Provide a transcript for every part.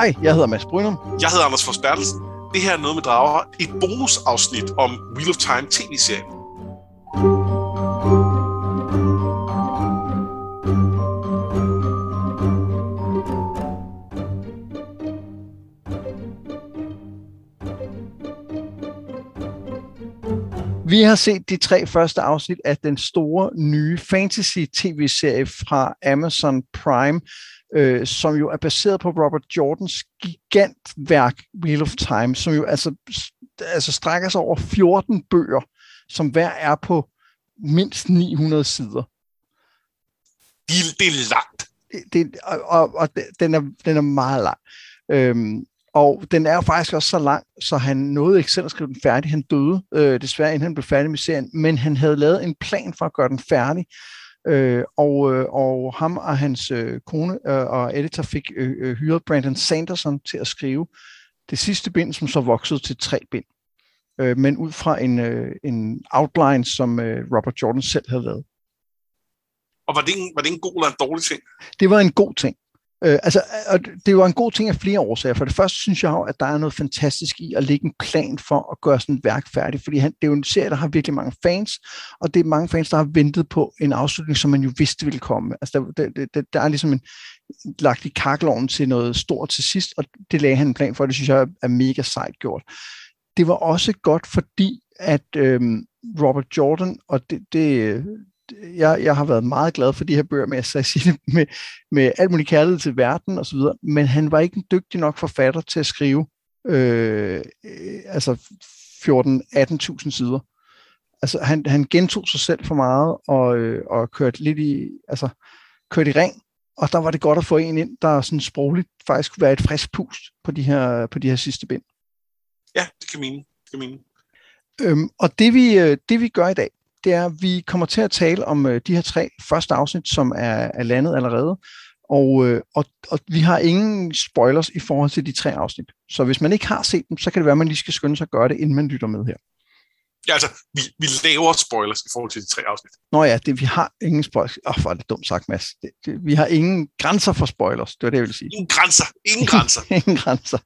Hej, jeg hedder Mads Brynum. Jeg hedder Anders Forsbertelsen. Det her er noget med drager. Et bonusafsnit om Wheel of Time tv-serien. Vi har set de tre første afsnit af den store nye fantasy-tv-serie fra Amazon Prime, øh, som jo er baseret på Robert Jordans gigantværk Wheel of Time, som jo altså, altså strækker sig over 14 bøger, som hver er på mindst 900 sider. Det, det er langt. Det, og og, og den, er, den er meget lang. Øhm, og den er jo faktisk også så lang, så han nåede ikke selv at skrive den færdig. Han døde øh, desværre, inden han blev færdig med serien, men han havde lavet en plan for at gøre den færdig. Øh, og, øh, og ham og hans øh, kone øh, og editor fik øh, øh, hyret Brandon Sanderson til at skrive det sidste bind, som så voksede til tre bind. Øh, men ud fra en, øh, en outline, som øh, Robert Jordan selv havde lavet. Og var det, en, var det en god eller en dårlig ting? Det var en god ting. Øh, altså, øh, og det var en god ting af flere årsager. For det første synes jeg jo, at der er noget fantastisk i at lægge en plan for at gøre sådan et værk færdigt. Fordi han, det er jo en serie, der har virkelig mange fans, og det er mange fans, der har ventet på en afslutning, som man jo vidste ville komme. Altså, der, der, der, der er ligesom en, lagt i kakloven til noget stort til sidst, og det lagde han en plan for, og det synes jeg er mega sejt gjort. Det var også godt, fordi at øh, Robert Jordan, og det, det, jeg, jeg har været meget glad for de her bøger med, at sige det, med, med alt muligt kærlighed til verden og så videre, men han var ikke en dygtig nok forfatter til at skrive øh, altså 14-18.000 sider. Altså han, han gentog sig selv for meget og, øh, og kørte lidt i, altså kørte i ring, og der var det godt at få en ind, der sådan sprogligt faktisk kunne være et frisk pust på de her, på de her sidste bind. Ja, det kan mene. Det kan mene. Øhm, og det vi, øh, det vi gør i dag, det er, at vi kommer til at tale om øh, de her tre første afsnit, som er, er landet allerede. Og, øh, og, og vi har ingen spoilers i forhold til de tre afsnit. Så hvis man ikke har set dem, så kan det være, at man lige skal skynde sig at gøre det, inden man lytter med her. Ja, altså, vi, vi laver spoilers i forhold til de tre afsnit. Nå ja, det, vi har ingen spoilers. Åh, oh, hvor er det dumt sagt, Mads. Det, det, vi har ingen grænser for spoilers, det var det, jeg ville sige. Ingen grænser. Ingen grænser. ingen grænser.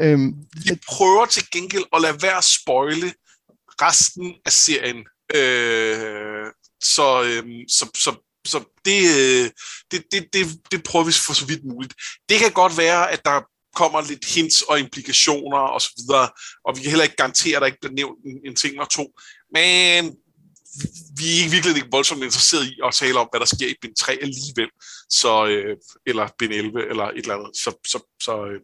Øhm, vi prøver til gengæld at lade være at spoile resten af serien Øh, så, øh, så, så, så det, øh, det, det, det, det prøver vi for så vidt muligt. Det kan godt være, at der kommer lidt hints og implikationer og så videre, og vi kan heller ikke garantere, at der ikke bliver nævnt en, en ting eller to, men vi er virkelig ikke voldsomt interesseret i at tale om, hvad der sker i bind 3 alligevel, så, øh, eller bind 11, eller et eller andet. Så, så, så, øh,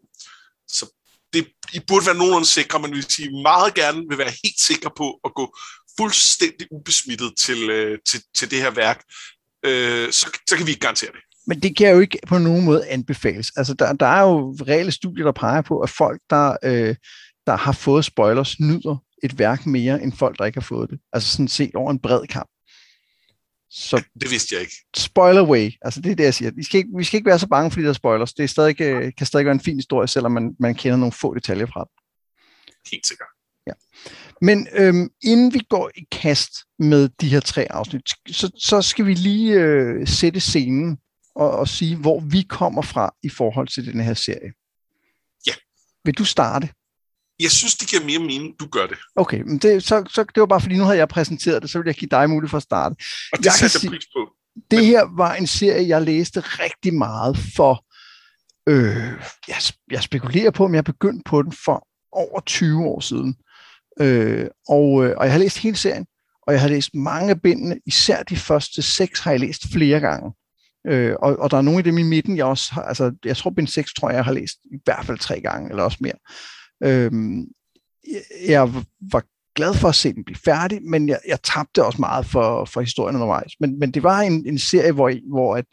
så det, I burde være nogenlunde sikre, men hvis sige meget gerne vil være helt sikre på at gå fuldstændig ubesmittet til, øh, til, til det her værk, øh, så, så kan vi ikke garantere det. Men det kan jo ikke på nogen måde anbefales. Altså, der, der er jo reelle studier, der peger på, at folk, der, øh, der har fået spoilers, nyder et værk mere, end folk, der ikke har fået det. Altså sådan set over en bred kamp. Så ja, det vidste jeg ikke. Spoiler away. Altså det er det, jeg siger. Vi skal ikke, vi skal ikke være så bange for de der spoilers. Det er stadig, øh, kan stadig være en fin historie, selvom man, man kender nogle få detaljer fra den. Helt sikkert. Ja. Men øhm, inden vi går i kast med de her tre afsnit, så, så skal vi lige øh, sætte scenen og, og sige, hvor vi kommer fra i forhold til den her serie. Ja. Vil du starte? Jeg synes, det giver mere mening, du gør det. Okay, men det, så, så, det var bare fordi, nu havde jeg præsenteret det, så vil jeg give dig mulighed for at starte. Og det jeg sætter jeg pris på. Det her var en serie, jeg læste rigtig meget for... Øh, jeg, jeg spekulerer på, om jeg begyndte på den for over 20 år siden. Øh, og, øh, og jeg har læst hele serien, og jeg har læst mange af bindene, især de første seks har jeg læst flere gange. Øh, og, og der er nogle af dem i midten, jeg også har, altså jeg tror bind 6 tror jeg, jeg har læst i hvert fald tre gange, eller også mere. Øh, jeg var glad for at se den blive færdig, men jeg, jeg tabte også meget for, for historien undervejs. Men, men det var en, en serie, hvor, hvor at,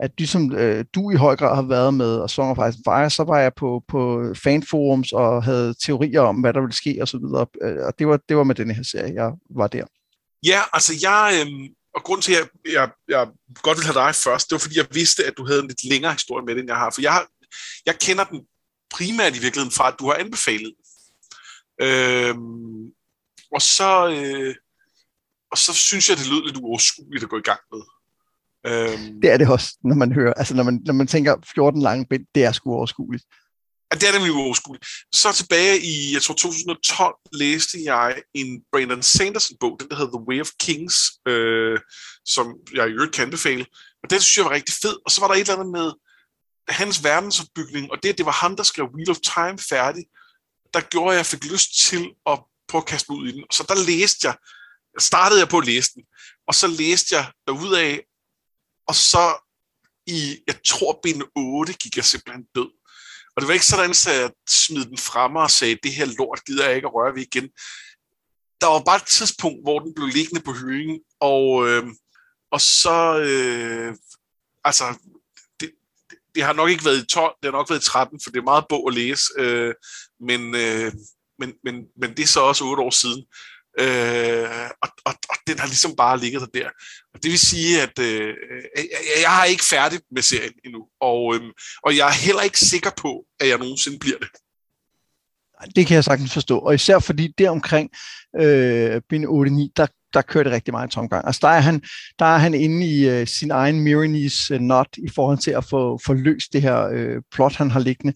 at ligesom øh, du i høj grad har været med og Song of Ice and Fire, så var jeg på, på fanforums og havde teorier om, hvad der ville ske og så videre. Øh, og det var, det var med den her serie, jeg var der. Ja, altså jeg, øh, og grund til, at jeg, jeg, jeg godt ville have dig først, det var fordi, jeg vidste, at du havde en lidt længere historie med det, end jeg har. For jeg, har, jeg kender den primært i virkeligheden fra, at du har anbefalet øh, og så, øh, og så synes jeg, det lød lidt uoverskueligt at gå i gang med. Øhm. Det er det også, når man hører, altså når man, når man tænker 14 lange bind, det er sgu overskueligt. Ja, det er nemlig uoverskueligt. Så tilbage i, jeg tror 2012, læste jeg en Brandon Sanderson-bog, den der hedder The Way of Kings, øh, som jeg i øvrigt kan anbefale. Og den synes jeg var rigtig fed. Og så var der et eller andet med hans verdensopbygning, og det, at det var ham, der skrev Wheel of Time færdig, der gjorde, at jeg fik lyst til at prøve at kaste mig ud i den. Så der læste jeg, startede jeg på at læse den, og så læste jeg derudaf, og så i, jeg tror, bind 8 gik jeg simpelthen død. Og det var ikke sådan, at jeg smed den fremme og sagde, det her lort gider jeg ikke at røre ved igen. Der var bare et tidspunkt, hvor den blev liggende på hylden, og, øh, og så, øh, altså, det, det, det har nok ikke været i 12, det har nok været i 13, for det er meget bog at læse, øh, men, øh, men, men, men det er så også 8 år siden. Øh, og, og, og den har ligesom bare ligget der der. Og det vil sige, at øh, jeg, jeg har ikke færdig med serien endnu, og, øh, og jeg er heller ikke sikker på, at jeg nogensinde bliver det. Det kan jeg sagtens forstå, og især fordi deromkring øh, bin 8-9, der, der kører det rigtig meget tomgang. Altså der er han, der er han inde i øh, sin egen Miranese øh, not i forhold til at få, få løst det her øh, plot, han har liggende.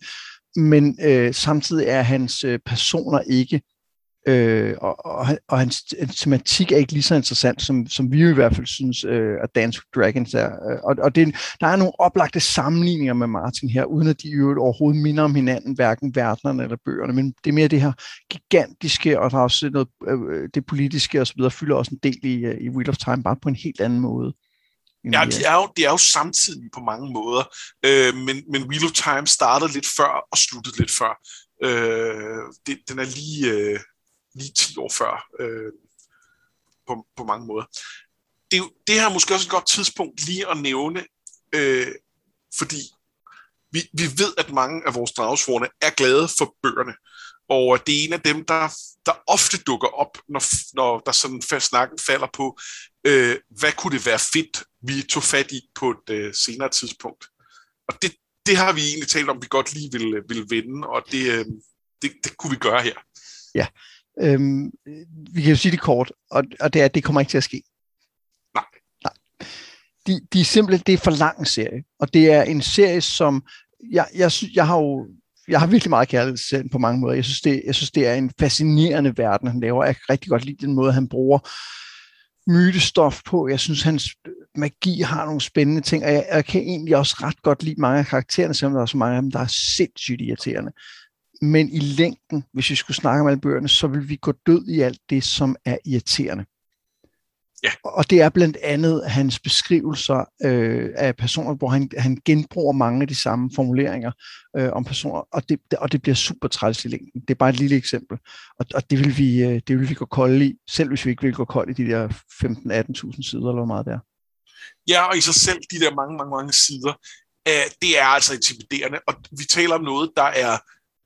Men øh, samtidig er hans øh, personer ikke Øh, og, og, og hans, tematik er ikke lige så interessant, som, som vi i hvert fald synes, øh, at Dance with Dragons er. Øh, og, og det, der er nogle oplagte sammenligninger med Martin her, uden at de i overhovedet minder om hinanden, hverken verdenerne eller bøgerne, men det er mere det her gigantiske, og der er også noget, øh, det politiske videre, fylder også en del i, øh, i Wheel of Time, bare på en helt anden måde. Ja, de er, jo, de er jo samtidig på mange måder, øh, men, men Wheel of Time startede lidt før og sluttede lidt før. Øh, det, den er lige... Øh, lige 10 år før øh, på, på mange måder. Det, det her er måske også et godt tidspunkt lige at nævne, øh, fordi vi, vi ved, at mange af vores dragsvorene er glade for bøgerne, og det er en af dem, der, der ofte dukker op, når, når der sådan snakken falder på, øh, hvad kunne det være fedt, vi tog fat i på et øh, senere tidspunkt. Og det, det har vi egentlig talt om, vi godt lige vil, øh, vil vende, og det, øh, det, det kunne vi gøre her. Ja, Øhm, vi kan jo sige det kort, og, og det er, at det kommer ikke til at ske. Nej. Nej. De, de er simpelthen, det er for lang en serie, og det er en serie, som, jeg, jeg, synes, jeg har jo jeg har virkelig meget kærlighed til serien på mange måder. Jeg synes, det, jeg synes, det er en fascinerende verden, han laver. Jeg kan rigtig godt lide den måde, han bruger mytestof på. Jeg synes, hans magi har nogle spændende ting, og jeg, jeg kan egentlig også ret godt lide mange af karaktererne, selvom der er så mange af dem, der er sindssygt irriterende. Men i længden, hvis vi skulle snakke om alle bøgerne, så vil vi gå død i alt det, som er irriterende. Ja. Og det er blandt andet hans beskrivelser øh, af personer, hvor han, han genbruger mange af de samme formuleringer øh, om personer, og det, og det bliver super træls i længden. Det er bare et lille eksempel. Og, og det, vil vi, øh, det vil vi gå kold i, selv hvis vi ikke vil gå kold i de der 15-18.000 sider, eller hvor meget det er. Ja, og i sig selv, de der mange, mange, mange sider, øh, det er altså intimiderende, og vi taler om noget, der er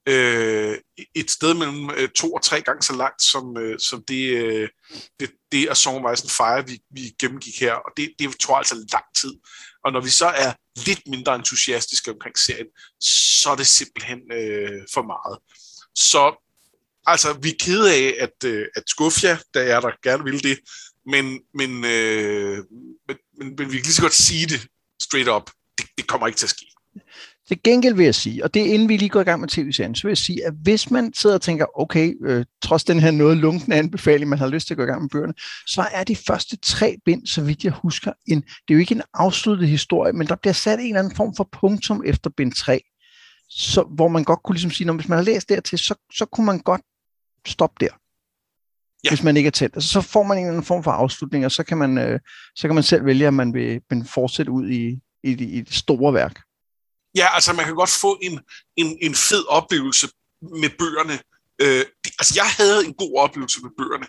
øh, et sted mellem øh, to og tre gange så langt, som, øh, som det, øh, det, det er Songwise Fire, vi, vi gennemgik her, og det, det tog altså lang tid. Og når vi så er lidt mindre entusiastiske omkring serien, så er det simpelthen øh, for meget. Så altså, vi er kede af at, øh, at skuffe jer, da jeg der gerne vil det, men, men, øh, men, men, men vi kan lige så godt sige det straight up. Det, det kommer ikke til at ske. Til gengæld vil jeg sige, og det er inden vi lige går i gang med tv-serien, så vil jeg sige, at hvis man sidder og tænker, okay, øh, trods den her noget lunkende anbefaling, man har lyst til at gå i gang med bøgerne, så er de første tre bind, så vidt jeg husker, en, det er jo ikke en afsluttet historie, men der bliver sat en eller anden form for punktum efter bind 3, så, hvor man godt kunne ligesom sige, når hvis man har læst dertil, så, så kunne man godt stoppe der. Ja. Hvis man ikke er tæt. Altså, så får man en eller anden form for afslutning, og så kan man, øh, så kan man selv vælge, at man vil, vil fortsætte ud i, i, i det store værk. Ja, altså man kan godt få en, en, en fed oplevelse med bøgerne. Øh, de, altså jeg havde en god oplevelse med bøgerne,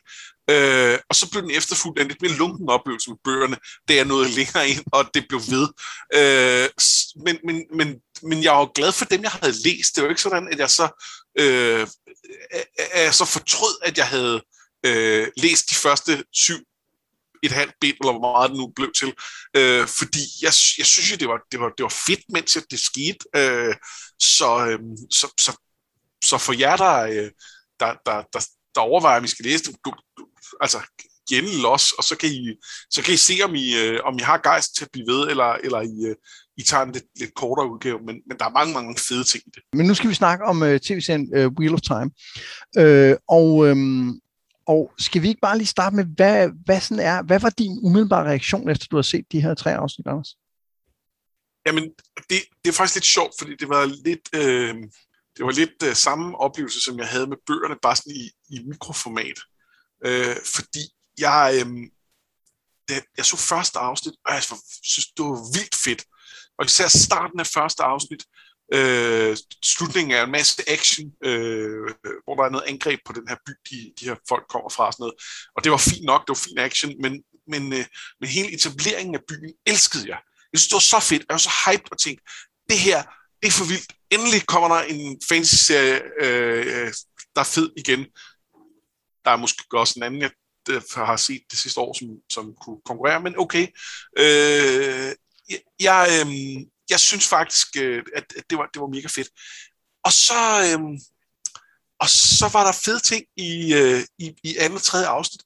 øh, og så blev den efterfulgt af en lidt mere lunken oplevelse med bøgerne, da jeg nåede længere ind, og det blev ved. Øh, men, men, men, men jeg var glad for dem, jeg havde læst. Det var ikke sådan, at jeg så, øh, er så fortrød, at jeg havde øh, læst de første syv et halvt bind, eller hvor meget det nu blev til. Øh, fordi jeg, jeg synes jo, det var, det var, det var fedt, mens det skete. Øh, så, øh, så, så, så for jer, der, øh, der, der, der, der overvejer, at vi skal læse det, du, du, altså igen los, og så kan I, så kan I se, om I, øh, om I har gejst til at blive ved, eller, eller I, øh, I tager en lidt, lidt kortere udgave, men, men der er mange, mange fede ting i det. Men nu skal vi snakke om øh, tv-serien øh, Wheel of Time. Øh, og, øh, og skal vi ikke bare lige starte med, hvad, hvad, sådan er, hvad var din umiddelbare reaktion, efter du har set de her tre afsnit, Anders? Jamen, det, det er faktisk lidt sjovt, fordi det var lidt, øh, det var lidt øh, samme oplevelse, som jeg havde med bøgerne, bare sådan i, i mikroformat. Øh, fordi jeg, øh, det, jeg så første afsnit, og jeg synes, det var vildt fedt. Og især starten af første afsnit, øh, slutningen er en masse action, øh, hvor der er noget angreb på den her by, de, de her folk kommer fra og sådan noget. Og det var fint nok, det var fin action, men, men, øh, men hele etableringen af byen elskede jeg. Jeg synes, det var så fedt. Jeg var så hyped og tænkte, det her, det er for vildt. Endelig kommer der en fantasy-serie, øh, der er fed igen. Der er måske også en anden, jeg har set det sidste år, som, som kunne konkurrere, men okay. Øh, jeg, jeg, øh, jeg synes faktisk, øh, at, at det, var, det var mega fedt. Og så, øh, og så var der fede ting i, øh, i, i andet og tredje afsnit.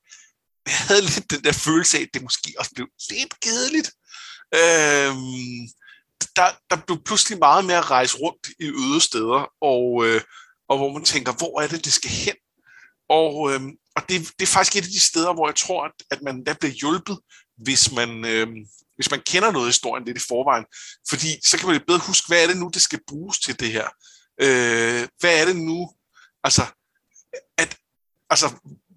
Jeg havde lidt den der følelse af, at det måske også blev lidt kedeligt. Øh, der, der blev pludselig meget mere at rejse rundt i øde steder, og, øh, og hvor man tænker, hvor er det, det skal hen? Og, øh, og det, det er faktisk et af de steder, hvor jeg tror, at, at man der bliver hjulpet, hvis man, øh, hvis man kender noget af historien lidt i forvejen. Fordi så kan man lidt bedre huske, hvad er det nu, det skal bruges til det her? Øh, hvad er det nu? Altså, at, altså,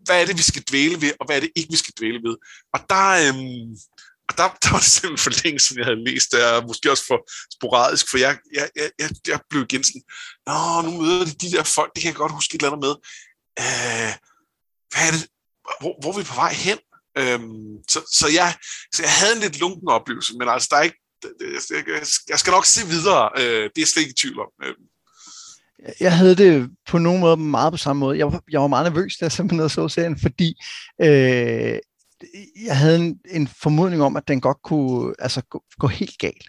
hvad er det, vi skal dvæle ved, og hvad er det ikke, vi skal dvæle ved? Og der, øhm, og der, der var det simpelthen for længe, som jeg havde læst, og måske også for sporadisk, for jeg, jeg, jeg, jeg blev igen sådan, Nå, nu møder de de der folk, det kan jeg godt huske et eller andet med. Øh, hvad er det? Hvor, hvor er vi på vej hen? Øhm, så, så, jeg, så jeg havde en lidt lunken oplevelse, men altså, der er ikke, jeg, jeg skal nok se videre, øh, det er slet ikke i tvivl om. Øh. Jeg havde det på nogen måde meget på samme måde. Jeg var, jeg var meget nervøs, da jeg simpelthen så serien, fordi øh, jeg havde en, en formodning om, at den godt kunne altså, gå, gå helt galt.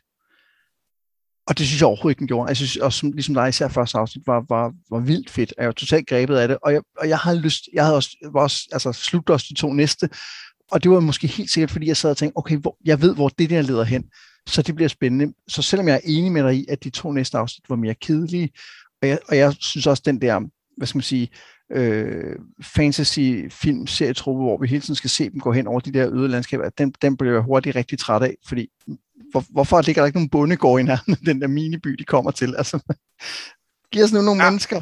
Og det synes jeg overhovedet ikke, den gjorde. Jeg synes også, som, ligesom dig især første afsnit, var, var, var vildt fedt. Jeg var totalt grebet af det. Og jeg, og jeg havde lyst, jeg havde også, var også altså, slut også de to næste. Og det var måske helt sikkert, fordi jeg sad og tænkte, okay, hvor, jeg ved, hvor det der leder hen. Så det bliver spændende. Så selvom jeg er enig med dig i, at de to næste afsnit var mere kedelige, og jeg, og jeg synes også, den der, hvad skal man sige, øh, fantasy-film, serietruppe, hvor vi hele tiden skal se dem gå hen over de der øde landskaber, den, den bliver jeg hurtigt rigtig træt af, fordi hvor, hvorfor ligger der ikke nogen bondegård i nærheden den der miniby, de kommer til? Altså, giver sådan nogle ja. mennesker.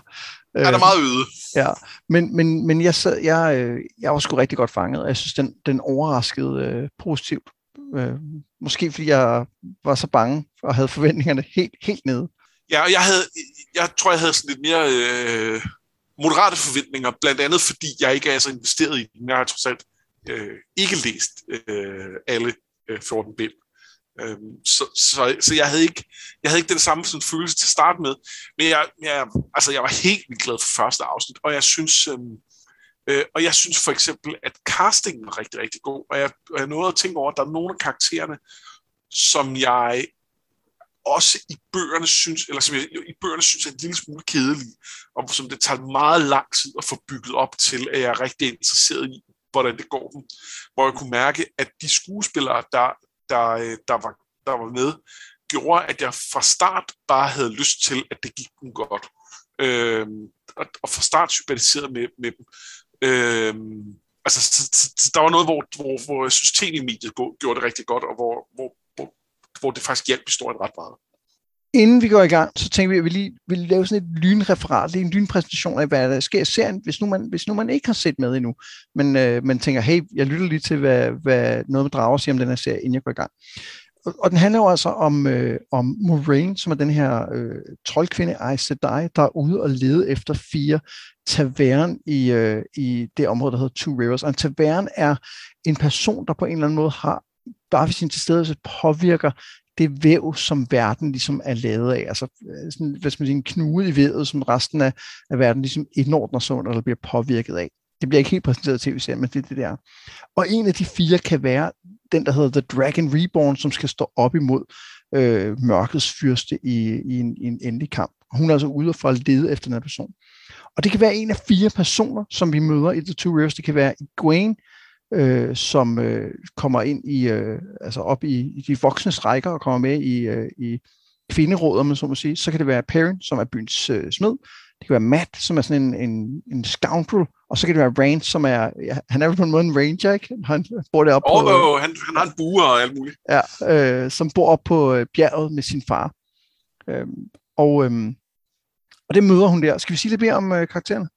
Ja, der er meget øde. Ja, men, men, men jeg, sad, jeg, øh, jeg var sgu rigtig godt fanget, jeg synes, den, den overraskede øh, positivt. Øh, måske fordi jeg var så bange og havde forventningerne helt, helt nede. Ja, og jeg, havde, jeg tror, jeg havde sådan lidt mere øh, moderate forventninger, blandt andet fordi jeg ikke er så investeret i den. Jeg har trods alt øh, ikke læst øh, alle øh, 14 bind. Øhm, så, så, så jeg havde ikke jeg havde ikke den samme sådan, følelse til at starte med, men jeg, jeg, altså, jeg var helt vildt glad for første afsnit, og jeg synes, øhm, øh, og jeg synes for eksempel, at castingen var rigtig, rigtig god, og jeg, og jeg nåede at tænke over, at der er nogle af karaktererne, som jeg også i bøgerne synes, eller som jeg i bøgerne synes er en lille smule kedelige, og som det tager meget lang tid at få bygget op til, at jeg er rigtig interesseret i, hvordan det går dem. Hvor jeg kunne mærke, at de skuespillere, der, der, øh, der, var, der var med, gjorde, at jeg fra start bare havde lyst til, at det gik dem godt. Øhm, og, og fra start sympatiserede med, med dem. Øhm, altså, så, så, så der var noget, hvor, hvor, hvor jeg synes, tv-mediet gjorde det rigtig godt, og hvor, hvor, hvor, hvor det faktisk hjalp historien ret meget. Inden vi går i gang, så tænker vi, at vi lige vil lave sådan et lynreferat, en lynpræsentation af, hvad der sker i serien, hvis nu man, hvis nu man ikke har set med endnu, men øh, man tænker, hey, jeg lytter lige til, hvad, hvad noget med drager siger om den her serie, inden jeg går i gang. Og, og den handler jo altså om, øh, om Moraine, som er den her øh, troldkvinde Aes Sedai, der er ude og lede efter fire tavern i, øh, i det område, der hedder Two Rivers. Og en tavern er en person, der på en eller anden måde har bare ved sin tilstedeværelse påvirker det væv, som verden ligesom er lavet af. Altså øh, sådan, hvad skal man sige, en knude i vævet, som resten af, af verden ligesom indordner sig under, eller bliver påvirket af. Det bliver ikke helt præsenteret i tv-serien, men det er det der. Og en af de fire kan være den, der hedder The Dragon Reborn, som skal stå op imod øh, mørkets fyrste i, i, en, i en endelig kamp. Og hun er altså ude for at lede efter den her person. Og det kan være en af fire personer, som vi møder i The Two Rivers. Det kan være Egwene, øh, som øh, kommer ind i, øh, altså op i, i de voksne rækker og kommer med i, øh, i kvinderådet, man så må sige. Så kan det være Perrin, som er byens øh, smed. Det kan være Matt, som er sådan en, en, en scoundrel. Og så kan det være Rand, som er, ja, han er på en måde en ranger, ikke? Han bor deroppe oh, på... Oh, han, han har en buer og alt muligt. Ja, øh, som bor op på øh, bjerget med sin far. Øh, og, øh, og det møder hun der. Skal vi sige lidt mere om øh, karaktererne?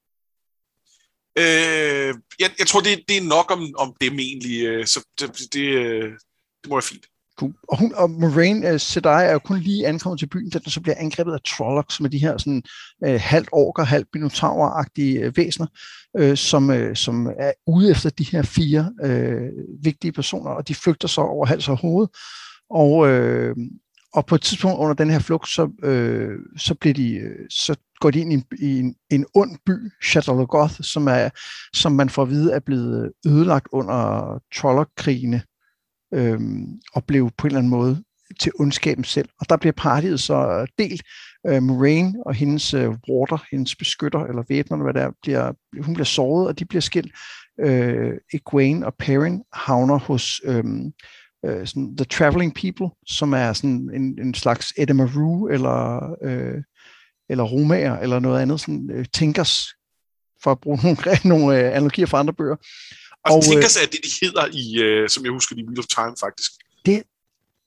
Øh, jeg, jeg tror, det, det er nok om, om dem egentlig, øh, så det, det, øh, det må være fint. Cool. Og, hun, og Moraine øh, uh, Sedai er jo kun lige ankommet til byen, da den så bliver angrebet af Trollocs, med de her sådan, uh, halvt orker, halvt minotaur-agtige uh, væsener, uh, som, uh, som er ude efter de her fire uh, vigtige personer, og de flygter så over hals og hoved. Og, uh, og på et tidspunkt under den her flugt, så, øh, så, bliver de, øh, så går de ind i en, i en, en ond by, Shadowlogoth, som, er, som man får at vide er blevet øh, ødelagt under trollerkrigene, øh, og blev på en eller anden måde til ondskaben selv. Og der bliver partiet så øh, delt. Øh, Moraine og hendes øh, warder, hendes beskytter, eller væbner, hvad der bliver, hun bliver såret, og de bliver skilt. Øh, Egwene og Perrin havner hos øh, øh, sådan The Traveling People, som er sådan en, en slags Edamaru eller, øh, eller romager eller noget andet, sådan øh, Tinkers, for at bruge nogle, nogle øh, analogier fra andre bøger. Og, og Tinkers øh, er det, de hedder i, øh, som jeg husker, i Wheel of Time faktisk. Det,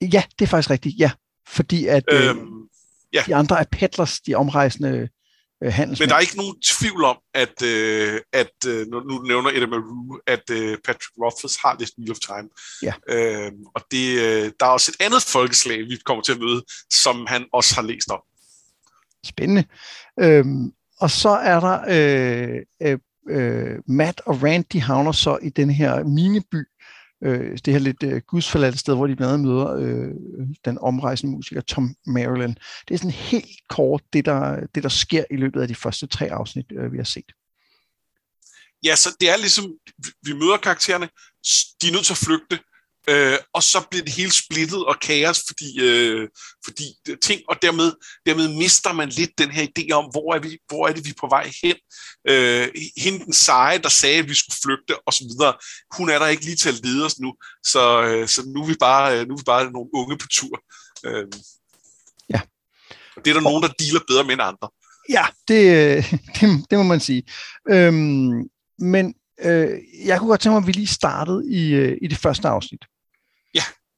ja, det er faktisk rigtigt, ja. Fordi at øh, øhm, ja. de andre er peddlers, de omrejsende øh, handelsmænd. Men der er ikke nogen tvivl om, at, øh, at øh, nu, nu nævner Edda Maru, at øh, Patrick Rothfuss har det Wheel of Time. Ja. Øh, og det, øh, der er også et andet folkeslag, vi kommer til at møde, som han også har læst om. Spændende. Øhm, og så er der øh, øh, øh Matt og Rand, de havner så i den her miniby, øh, det her lidt øh, gudsforladte sted, hvor de blandt andet møder øh, den omrejsende musiker Tom Maryland. Det er sådan helt kort det der, det, der sker i løbet af de første tre afsnit, øh, vi har set. Ja, så det er ligesom, vi møder karaktererne, de er nødt til at flygte, Øh, og så bliver det hele splittet og kaos, fordi, øh, fordi ting, og dermed, dermed mister man lidt den her idé om, hvor er, vi, hvor er det, vi er på vej hen. Øh, hende den seje, der sagde, at vi skulle flygte og så videre, hun er der ikke lige til at lede os nu, så, øh, så nu, er vi bare, nu er vi bare nogle unge på tur. Øh, ja. Det er der og, nogen, der dealer bedre med end andre. Ja, det, det, det må man sige. Øhm, men øh, jeg kunne godt tænke mig, at vi lige startede i, øh, i det første afsnit.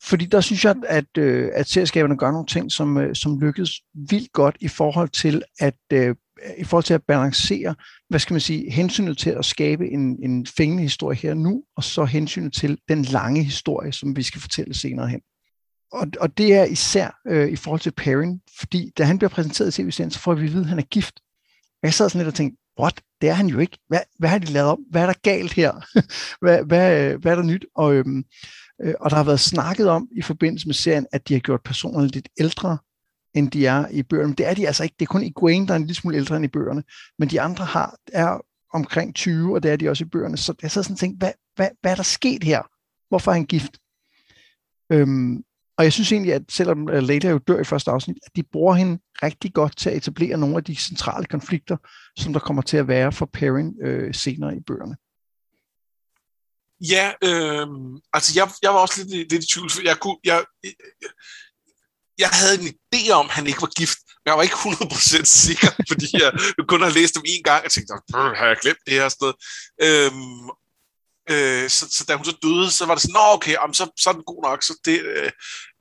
Fordi der synes jeg, at, øh, at selskaberne gør nogle ting, som, øh, som lykkes vildt godt i forhold til at øh, i forhold til at balancere, hvad skal man sige, hensynet til at skabe en, en fængende historie her nu, og så hensynet til den lange historie, som vi skal fortælle senere hen. Og, og det er især øh, i forhold til Perrin, fordi da han bliver præsenteret i tv så får vi at vide, at han er gift. Og jeg sad sådan lidt og tænkte, what? Det er han jo ikke. Hvad, hvad har de lavet om? Hvad er der galt her? hvad, hvad, øh, hvad er der nyt? Og, øhm, Øh, og der har været snakket om i forbindelse med serien, at de har gjort personerne lidt ældre, end de er i bøgerne. Men det er de altså ikke. Det er kun Egwene, der er en lille smule ældre end i bøgerne. Men de andre har, er omkring 20, og det er de også i bøgerne. Så jeg sad sådan tænkt, hvad, hvad, hvad er der sket her? Hvorfor er han gift? Øhm, og jeg synes egentlig, at selvom Leila jo dør i første afsnit, at de bruger hende rigtig godt til at etablere nogle af de centrale konflikter, som der kommer til at være for Perrin øh, senere i bøgerne. Ja, øh, altså jeg, jeg var også lidt, lidt i tvivl, for jeg, kunne, jeg, jeg, jeg havde en idé om, at han ikke var gift, men jeg var ikke 100% sikker, fordi jeg kun har læst dem en gang, og tænkte, har jeg glemt det her sted? Øh, øh, så, så da hun så døde, så var det sådan, nå okay, jamen, så, så er den god nok, så det, øh,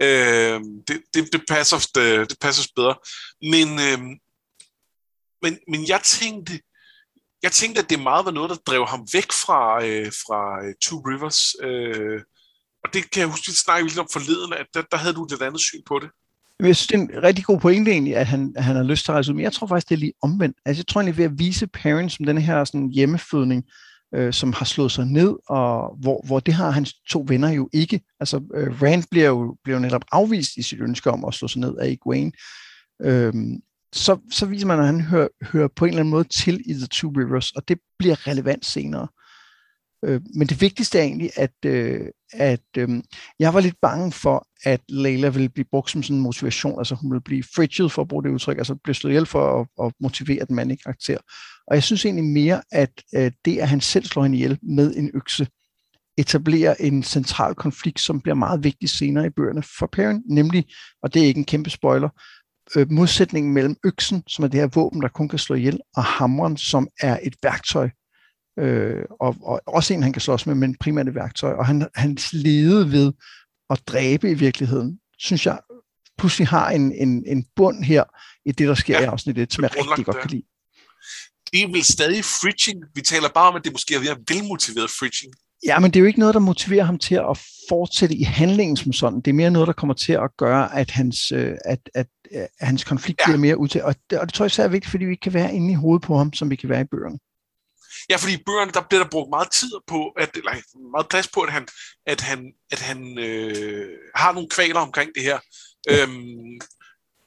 øhm, det, det, det, passer, det, det passer bedre. Men, øh, men, men jeg tænkte, jeg tænkte, at det meget var noget, der drev ham væk fra, øh, fra øh, Two Rivers. Øh, og det kan jeg huske, vi snakkede lidt om forleden, at der, der havde du et lidt andet syn på det. Jeg synes, det er en rigtig god pointe egentlig, at han, han har lyst til at rejse ud. Men jeg tror faktisk, det er lige omvendt. Altså, jeg tror egentlig, ved at vise parents som den her sådan, hjemmefødning, øh, som har slået sig ned, og hvor, hvor det har hans to venner jo ikke. Altså, øh, Rand bliver jo, bliver jo netop afvist i sit ønske om at slå sig ned af Egwene. Øhm, så, så viser man, at han hører, hører på en eller anden måde til i The Two Rivers, og det bliver relevant senere. Øh, men det vigtigste er egentlig, at, øh, at øh, jeg var lidt bange for, at Leila ville blive brugt som sådan en motivation, altså hun ville blive frigid for at bruge det udtryk, altså blive slået ihjel for at, at motivere den mandlige karakter. Og jeg synes egentlig mere, at øh, det, at han selv slår hende ihjel med en økse, etablerer en central konflikt, som bliver meget vigtig senere i bøgerne for Perrin, nemlig, og det er ikke en kæmpe spoiler, øh, modsætningen mellem øksen, som er det her våben, der kun kan slå ihjel, og hammeren, som er et værktøj, øh, og, og også en, han kan slås med, men primært et værktøj. Og han, hans lede ved at dræbe i virkeligheden, synes jeg pludselig har en, en, en bund her i det, der sker ja, i afsnit 1, som jeg rigtig godt kan lide. Det er vel stadig fridging. Vi taler bare om, at det måske er velmotiveret fridging. Ja, men det er jo ikke noget, der motiverer ham til at fortsætte i handlingen som sådan. Det er mere noget, der kommer til at gøre, at hans, øh, at, at, at hans konflikt ja. bliver mere ud til. Og det, og det tror jeg så er vigtigt, fordi vi ikke kan være inde i hovedet på ham, som vi kan være i bøgerne. Ja, fordi i bøgerne, der bliver der brugt meget tid på, at, eller meget plads på, at han, at han, at han øh, har nogle kvaler omkring det her. Ja. Øhm,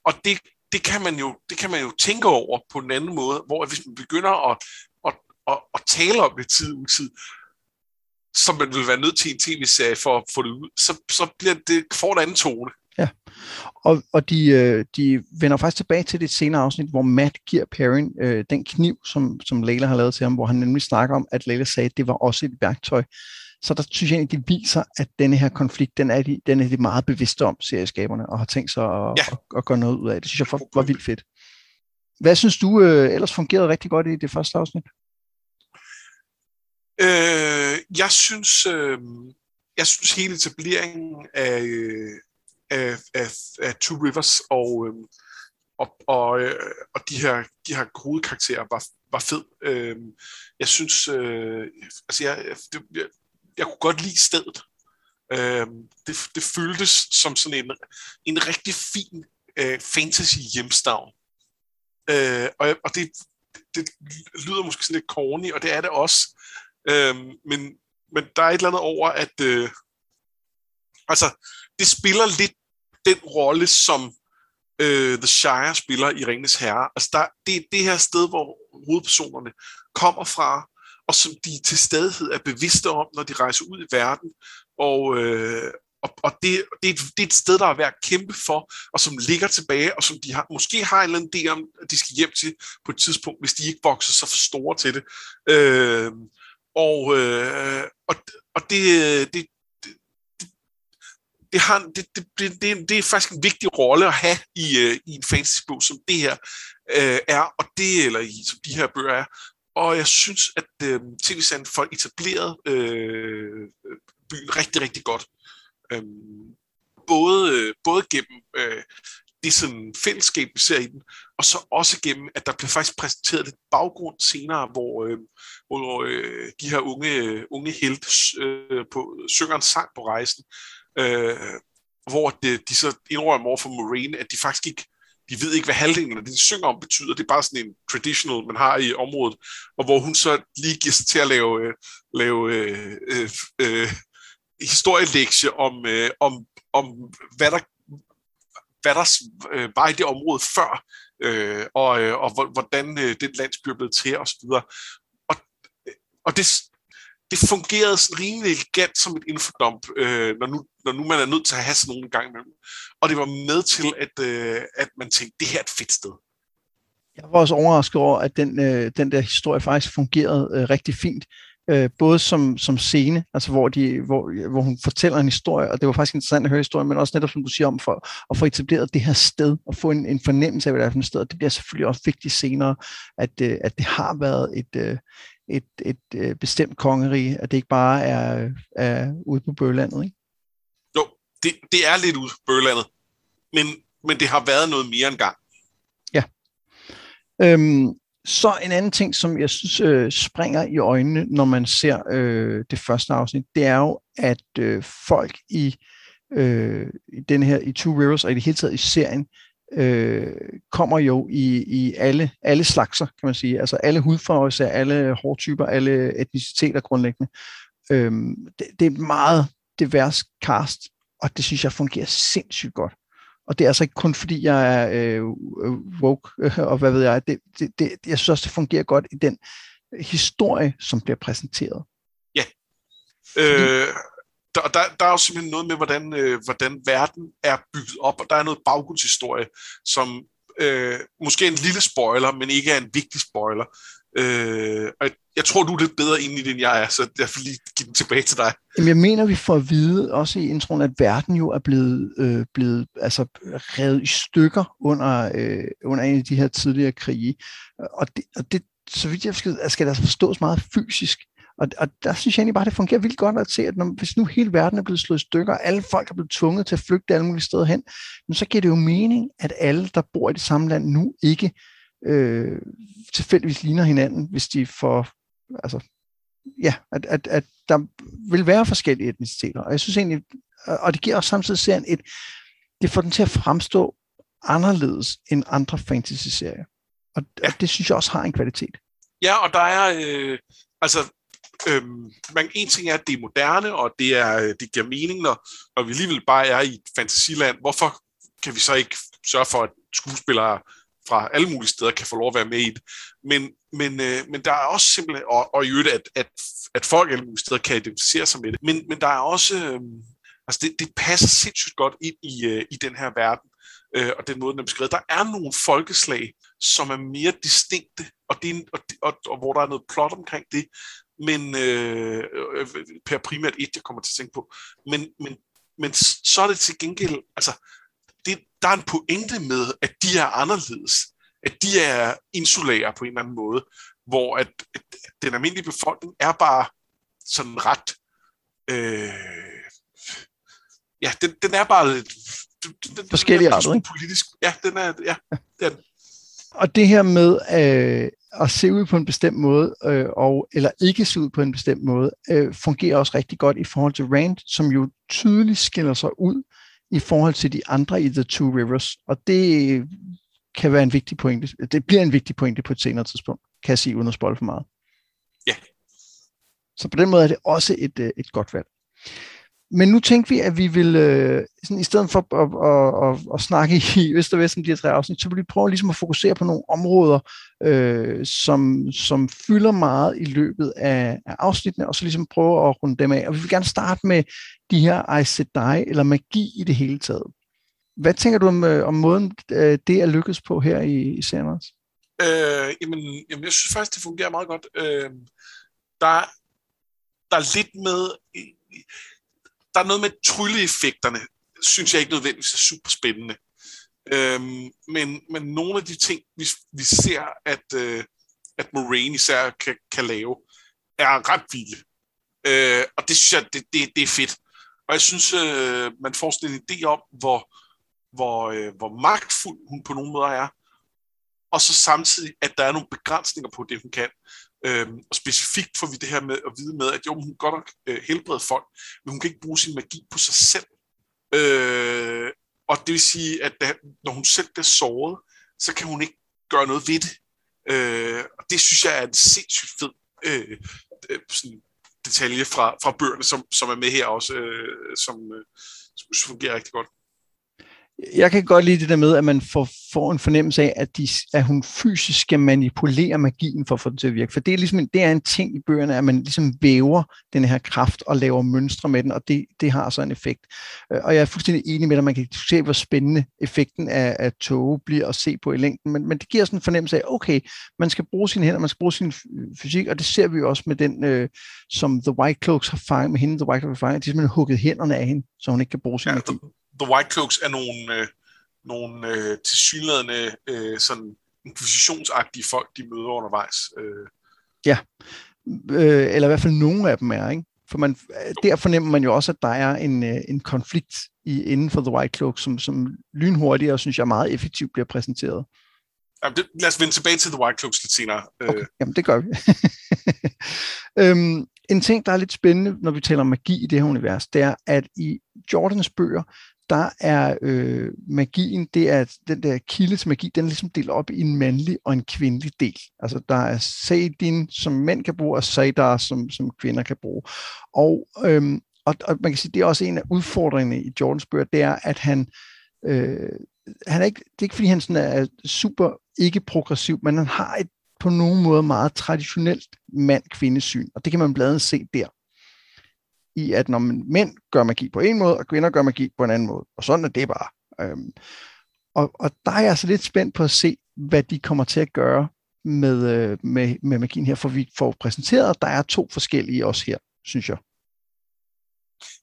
og det, det, kan man jo, det kan man jo tænke over på en anden måde, hvor hvis man begynder at, at, at, at tale om det tid ud tid, som man vil være nødt til en tv-serie for at få det ud, så, så bliver det, får en anden tone. Ja, og, og de, øh, de vender faktisk tilbage til det senere afsnit, hvor Matt giver Perrin øh, den kniv, som, som Layla har lavet til ham, hvor han nemlig snakker om, at Layla sagde, at det var også et værktøj. Så der synes jeg egentlig, de viser, at denne her konflikt, den er de, den er de meget bevidste om, serieskaberne, og har tænkt sig at, ja. at, at gøre noget ud af det. Det synes jeg var, var vildt fedt. Hvad synes du øh, ellers fungerede rigtig godt i det første afsnit? Øh, jeg synes, øh, jeg synes hele etableringen af, øh, af, af, af Two Rivers og, øh, og, og, øh, og de her, de her hovedkarakterer var, var fed. Øh, jeg synes, øh, altså jeg, det, jeg, jeg kunne godt lide stedet. Øh, det, det føltes som sådan en, en rigtig fin øh, fantasy hjemstavn. Øh, og, og det, det lyder måske sådan lidt corny, og det er det også. Øhm, men, men der er et eller andet over, at øh, altså, det spiller lidt den rolle, som øh, The Shire spiller i Ringens Herre. Altså, der, det er det her sted, hvor hovedpersonerne kommer fra, og som de til stadighed er bevidste om, når de rejser ud i verden. Og, øh, og, og det, det, er et, det er et sted, der er værd at kæmpe for, og som ligger tilbage, og som de har, måske har en eller anden idé om, at de skal hjem til på et tidspunkt, hvis de ikke vokser så for store til det. Øh, og, øh, og, og det, det, det, det, har, det, det, det, det, det er faktisk en vigtig rolle at have i, øh, i en fantasybog, som det her øh, er, og det, eller i, som de her bøger er. Og jeg synes, at øh, tv-serien får etableret øh, øh byen rigtig, rigtig godt. Øhm, øh, både, både gennem øh, det sådan fællesskab, vi ser i den, og så også gennem, at der bliver faktisk præsenteret lidt baggrund senere, hvor, øh, hvor øh, de her unge, unge helte øh, på, synger en sang på rejsen, øh, hvor det, de så indrømmer over for Moraine, at de faktisk ikke de ved ikke, hvad halvdelen af det, de synger om, betyder. Det er bare sådan en traditional, man har i området, og hvor hun så lige giver sig til at lave, øh, lave øh, øh, øh, historielektie om, øh, om, om hvad der hvad der øh, var i det område før, øh, og, øh, og hvordan øh, den landsby er blevet til osv. Og, øh, og det, det fungerede rimelig elegant som et infodump, øh, når, nu, når nu man er nødt til at have sådan nogle gang imellem. Og det var med til, at, øh, at man tænkte, det her er et fedt sted. Jeg var også overrasket over, at den, øh, den der historie faktisk fungerede øh, rigtig fint øh, både som, som scene, altså hvor, de, hvor, hvor hun fortæller en historie, og det var faktisk interessant at høre historien, men også netop, som du siger om, for at få etableret det her sted, og få en, en fornemmelse af, hvad det er for et sted, og det bliver selvfølgelig også vigtigt senere, at, øh, at det har været et, øh, et, et, øh, bestemt kongerige, at det ikke bare er, er ude på bøgelandet, ikke? Jo, det, det er lidt ude på bøgelandet, men, men det har været noget mere engang. Ja. Øhm, så en anden ting, som jeg synes øh, springer i øjnene, når man ser øh, det første afsnit, det er jo, at øh, folk i, øh, i den her i Two Rivers og i det hele taget i serien øh, kommer jo i, i alle, alle slagser, kan man sige. Altså alle hudfarver, alle hårtyper, alle etniciteter grundlæggende. Øh, det, det er meget divers cast, og det synes jeg fungerer sindssygt godt. Og det er altså ikke kun fordi, jeg er øh, woke, øh, og hvad ved jeg. Det, det, det, jeg synes også, det fungerer godt i den historie, som bliver præsenteret. Ja. Øh, der, der, der er jo simpelthen noget med, hvordan, øh, hvordan verden er bygget op, og der er noget baggrundshistorie, som øh, måske en lille spoiler, men ikke er en vigtig spoiler. Øh, og jeg tror, du er lidt bedre inde i det, end jeg er, så jeg vil lige give den tilbage til dig. Jamen, jeg mener, vi får at vide også i introen, at verden jo er blevet, øh, blevet altså, revet i stykker under, øh, under en af de her tidligere krige. Og det, og det så vidt jeg skal, skal det altså forstås meget fysisk. Og, og der synes jeg egentlig bare, det fungerer vildt godt at se, at når, hvis nu hele verden er blevet slået i stykker, og alle folk er blevet tvunget til at flygte alle mulige steder hen, så giver det jo mening, at alle, der bor i det samme land nu, ikke øh, tilfældigvis ligner hinanden, hvis de får, altså, ja, at, at, at der vil være forskellige etniciteter. Og jeg synes egentlig, og det giver også samtidig serien et, det får den til at fremstå anderledes end andre fantasy-serier. Og, og det synes jeg også har en kvalitet. Ja, og der er, øh, altså, øh, man, en ting er, at det er moderne, og det, er, øh, det giver mening, når, når vi alligevel bare er i et fantasiland. Hvorfor kan vi så ikke sørge for, at skuespillere fra alle mulige steder kan få lov at være med i det. Men, men, øh, men der er også simpelthen, og, og i øvrigt, at, at, at folk alle mulige steder kan identificere sig med det, men, men der er også, øh, altså det, det passer sindssygt godt ind i, øh, i den her verden, øh, og den måde, den er beskrevet. Der er nogle folkeslag, som er mere distinkte, og, det, og, og, og hvor der er noget plot omkring det, men øh, øh, per primært et, jeg kommer til at tænke på, men, men, men så er det til gengæld, altså det, der er en pointe med, at de er anderledes. At de er insulære på en eller anden måde, hvor at, at den almindelige befolkning er bare sådan ret... Øh, ja, den, den er bare lidt... Den, Forskellige arter, ikke? Politisk. Ja, den er, ja, er den. Og det her med øh, at se ud på en bestemt måde, øh, og, eller ikke se ud på en bestemt måde, øh, fungerer også rigtig godt i forhold til Rand, som jo tydeligt skiller sig ud i forhold til de andre i The Two Rivers. Og det kan være en vigtig pointe. Det bliver en vigtig pointe på et senere tidspunkt, kan jeg sige, uden at spoil for meget. Ja. Så på den måde er det også et, øh, et godt valg. Men nu tænkte vi, at vi vil, øh, sådan, i stedet for at, at, at, at snakke i Øst og Vest om de her tre afsnit, så vil vi prøve ligesom at fokusere på nogle områder, øh, som, som fylder meget i løbet af, af afsnittene, og så ligesom prøve at runde dem af. Og vi vil gerne starte med de her I Said Die, eller magi i det hele taget. Hvad tænker du om, øh, om måden, øh, det er lykkedes på her i, i serien også? Øh, jamen, jamen, jeg synes faktisk, det fungerer meget godt. Øh, der, der er lidt med der er noget med trylleeffekterne, synes jeg ikke nødvendigvis er super spændende. Øhm, men, men nogle af de ting, vi, vi ser, at, øh, at Moraine især kan, kan lave, er ret vilde. Øh, og det synes jeg, det, det, det er fedt. Og jeg synes, øh, man får sådan en idé om, hvor, hvor, øh, hvor magtfuld hun på nogle måder er, og så samtidig, at der er nogle begrænsninger på det, hun kan. Øhm, og specifikt får vi det her med at vide med, at jo, hun godt nok øh, helbreder folk, men hun kan ikke bruge sin magi på sig selv. Øh, og det vil sige, at da, når hun selv bliver såret, så kan hun ikke gøre noget ved det. Øh, og det synes jeg er en sindssygt fed øh, øh sådan detalje fra, fra bøgerne, som, som er med her også, øh, som, øh, som fungerer rigtig godt jeg kan godt lide det der med, at man får, får en fornemmelse af, at, de, at hun fysisk skal manipulere magien for at få den til at virke. For det er, ligesom, det er en ting i bøgerne, at man ligesom væver den her kraft og laver mønstre med den, og det, det har så en effekt. Øh, og jeg er fuldstændig enig med dig, man kan se, hvor spændende effekten af, af tog bliver at se på i længden, men, men det giver sådan en fornemmelse af, okay, man skal bruge sine hænder, man skal bruge sin fysik, og det ser vi jo også med den, øh, som The White Cloaks har fanget, med hende, The White Cloaks har fanget, de har simpelthen hugget hænderne af hende, så hun ikke kan bruge sin ja, magi. The White Cloaks er nogle, øh, nogle øh, tilsyneladende øh, sådan inkvisitionsagtige folk, de møder undervejs. Øh. Ja, øh, eller i hvert fald nogle af dem er, ikke? For man, der fornemmer man jo også, at der er en, øh, en konflikt i, inden for The White Cloak, som, som lynhurtigt og synes jeg meget effektivt bliver præsenteret. Jamen, det, lad os vende tilbage til The White Cloaks lidt senere. Øh. Okay, jamen det gør vi. øhm, en ting, der er lidt spændende, når vi taler om magi i det her univers, det er, at i Jordans bøger, der er øh, magien, det er den der kilde til magi, den er ligesom delt op i en mandlig og en kvindelig del. Altså der er Sadin, som mænd kan bruge, og Sadar, som, som kvinder kan bruge. Og, øhm, og, og man kan sige, det er også en af udfordringerne i Jordans bøger, det er, at han, øh, han er ikke, det er ikke fordi, han sådan er super ikke progressiv, men han har et på nogen måde meget traditionelt mand-kvindesyn, og det kan man blandt andet se der i, at når mænd gør magi på en måde, og kvinder gør magi på en anden måde. Og sådan er det bare. Øhm, og, og der er jeg altså lidt spændt på at se, hvad de kommer til at gøre med, øh, med, med magien her, for vi får præsenteret, at der er to forskellige også her, synes jeg.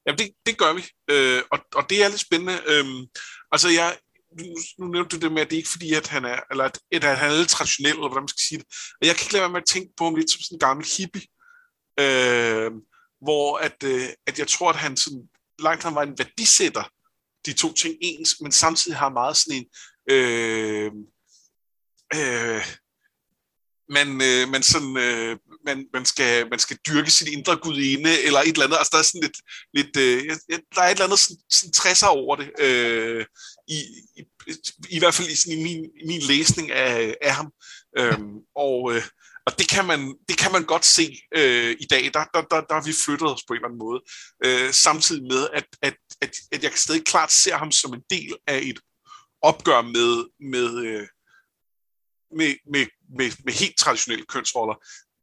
Jamen, det, det gør vi, øh, og, og det er lidt spændende. Øhm, altså, jeg, nu, nu nævnte du det med, at det ikke fordi, at han er, eller at, at han er lidt traditionel, eller hvordan man skal sige det. Og jeg kan ikke lade være med at tænke på ham lidt som sådan en gammel hippie, øh, hvor at, øh, at jeg tror, at han sådan, langt han var en værdisætter, de to ting ens, men samtidig har meget sådan en, øh, øh, man, øh, man, sådan, øh, man, man, skal, man skal dyrke sin indre gudinde, eller et eller andet. Altså, der er sådan lidt, lidt øh, der er et eller andet sådan, sådan 60'er over det, øh, i, i, i hvert fald i, sådan, i, min, min læsning af, af ham. Øhm, og, øh, og det kan man, det kan man godt se øh, i dag. Der, der, der, der har vi flyttet os på en eller anden måde. Øh, samtidig med, at, at, at, at jeg stadig klart ser ham som en del af et opgør med, med, øh, med, med, med, med helt traditionelle kønsroller.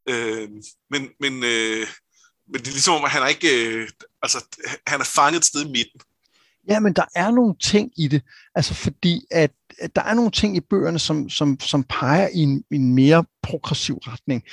Øh, men, men, øh, men det er ligesom at han er ikke, øh, altså, han er fanget et sted i midten. Ja, men der er nogle ting i det, altså fordi at, at der er nogle ting i bøgerne, som, som, som peger i en, en mere progressiv retning.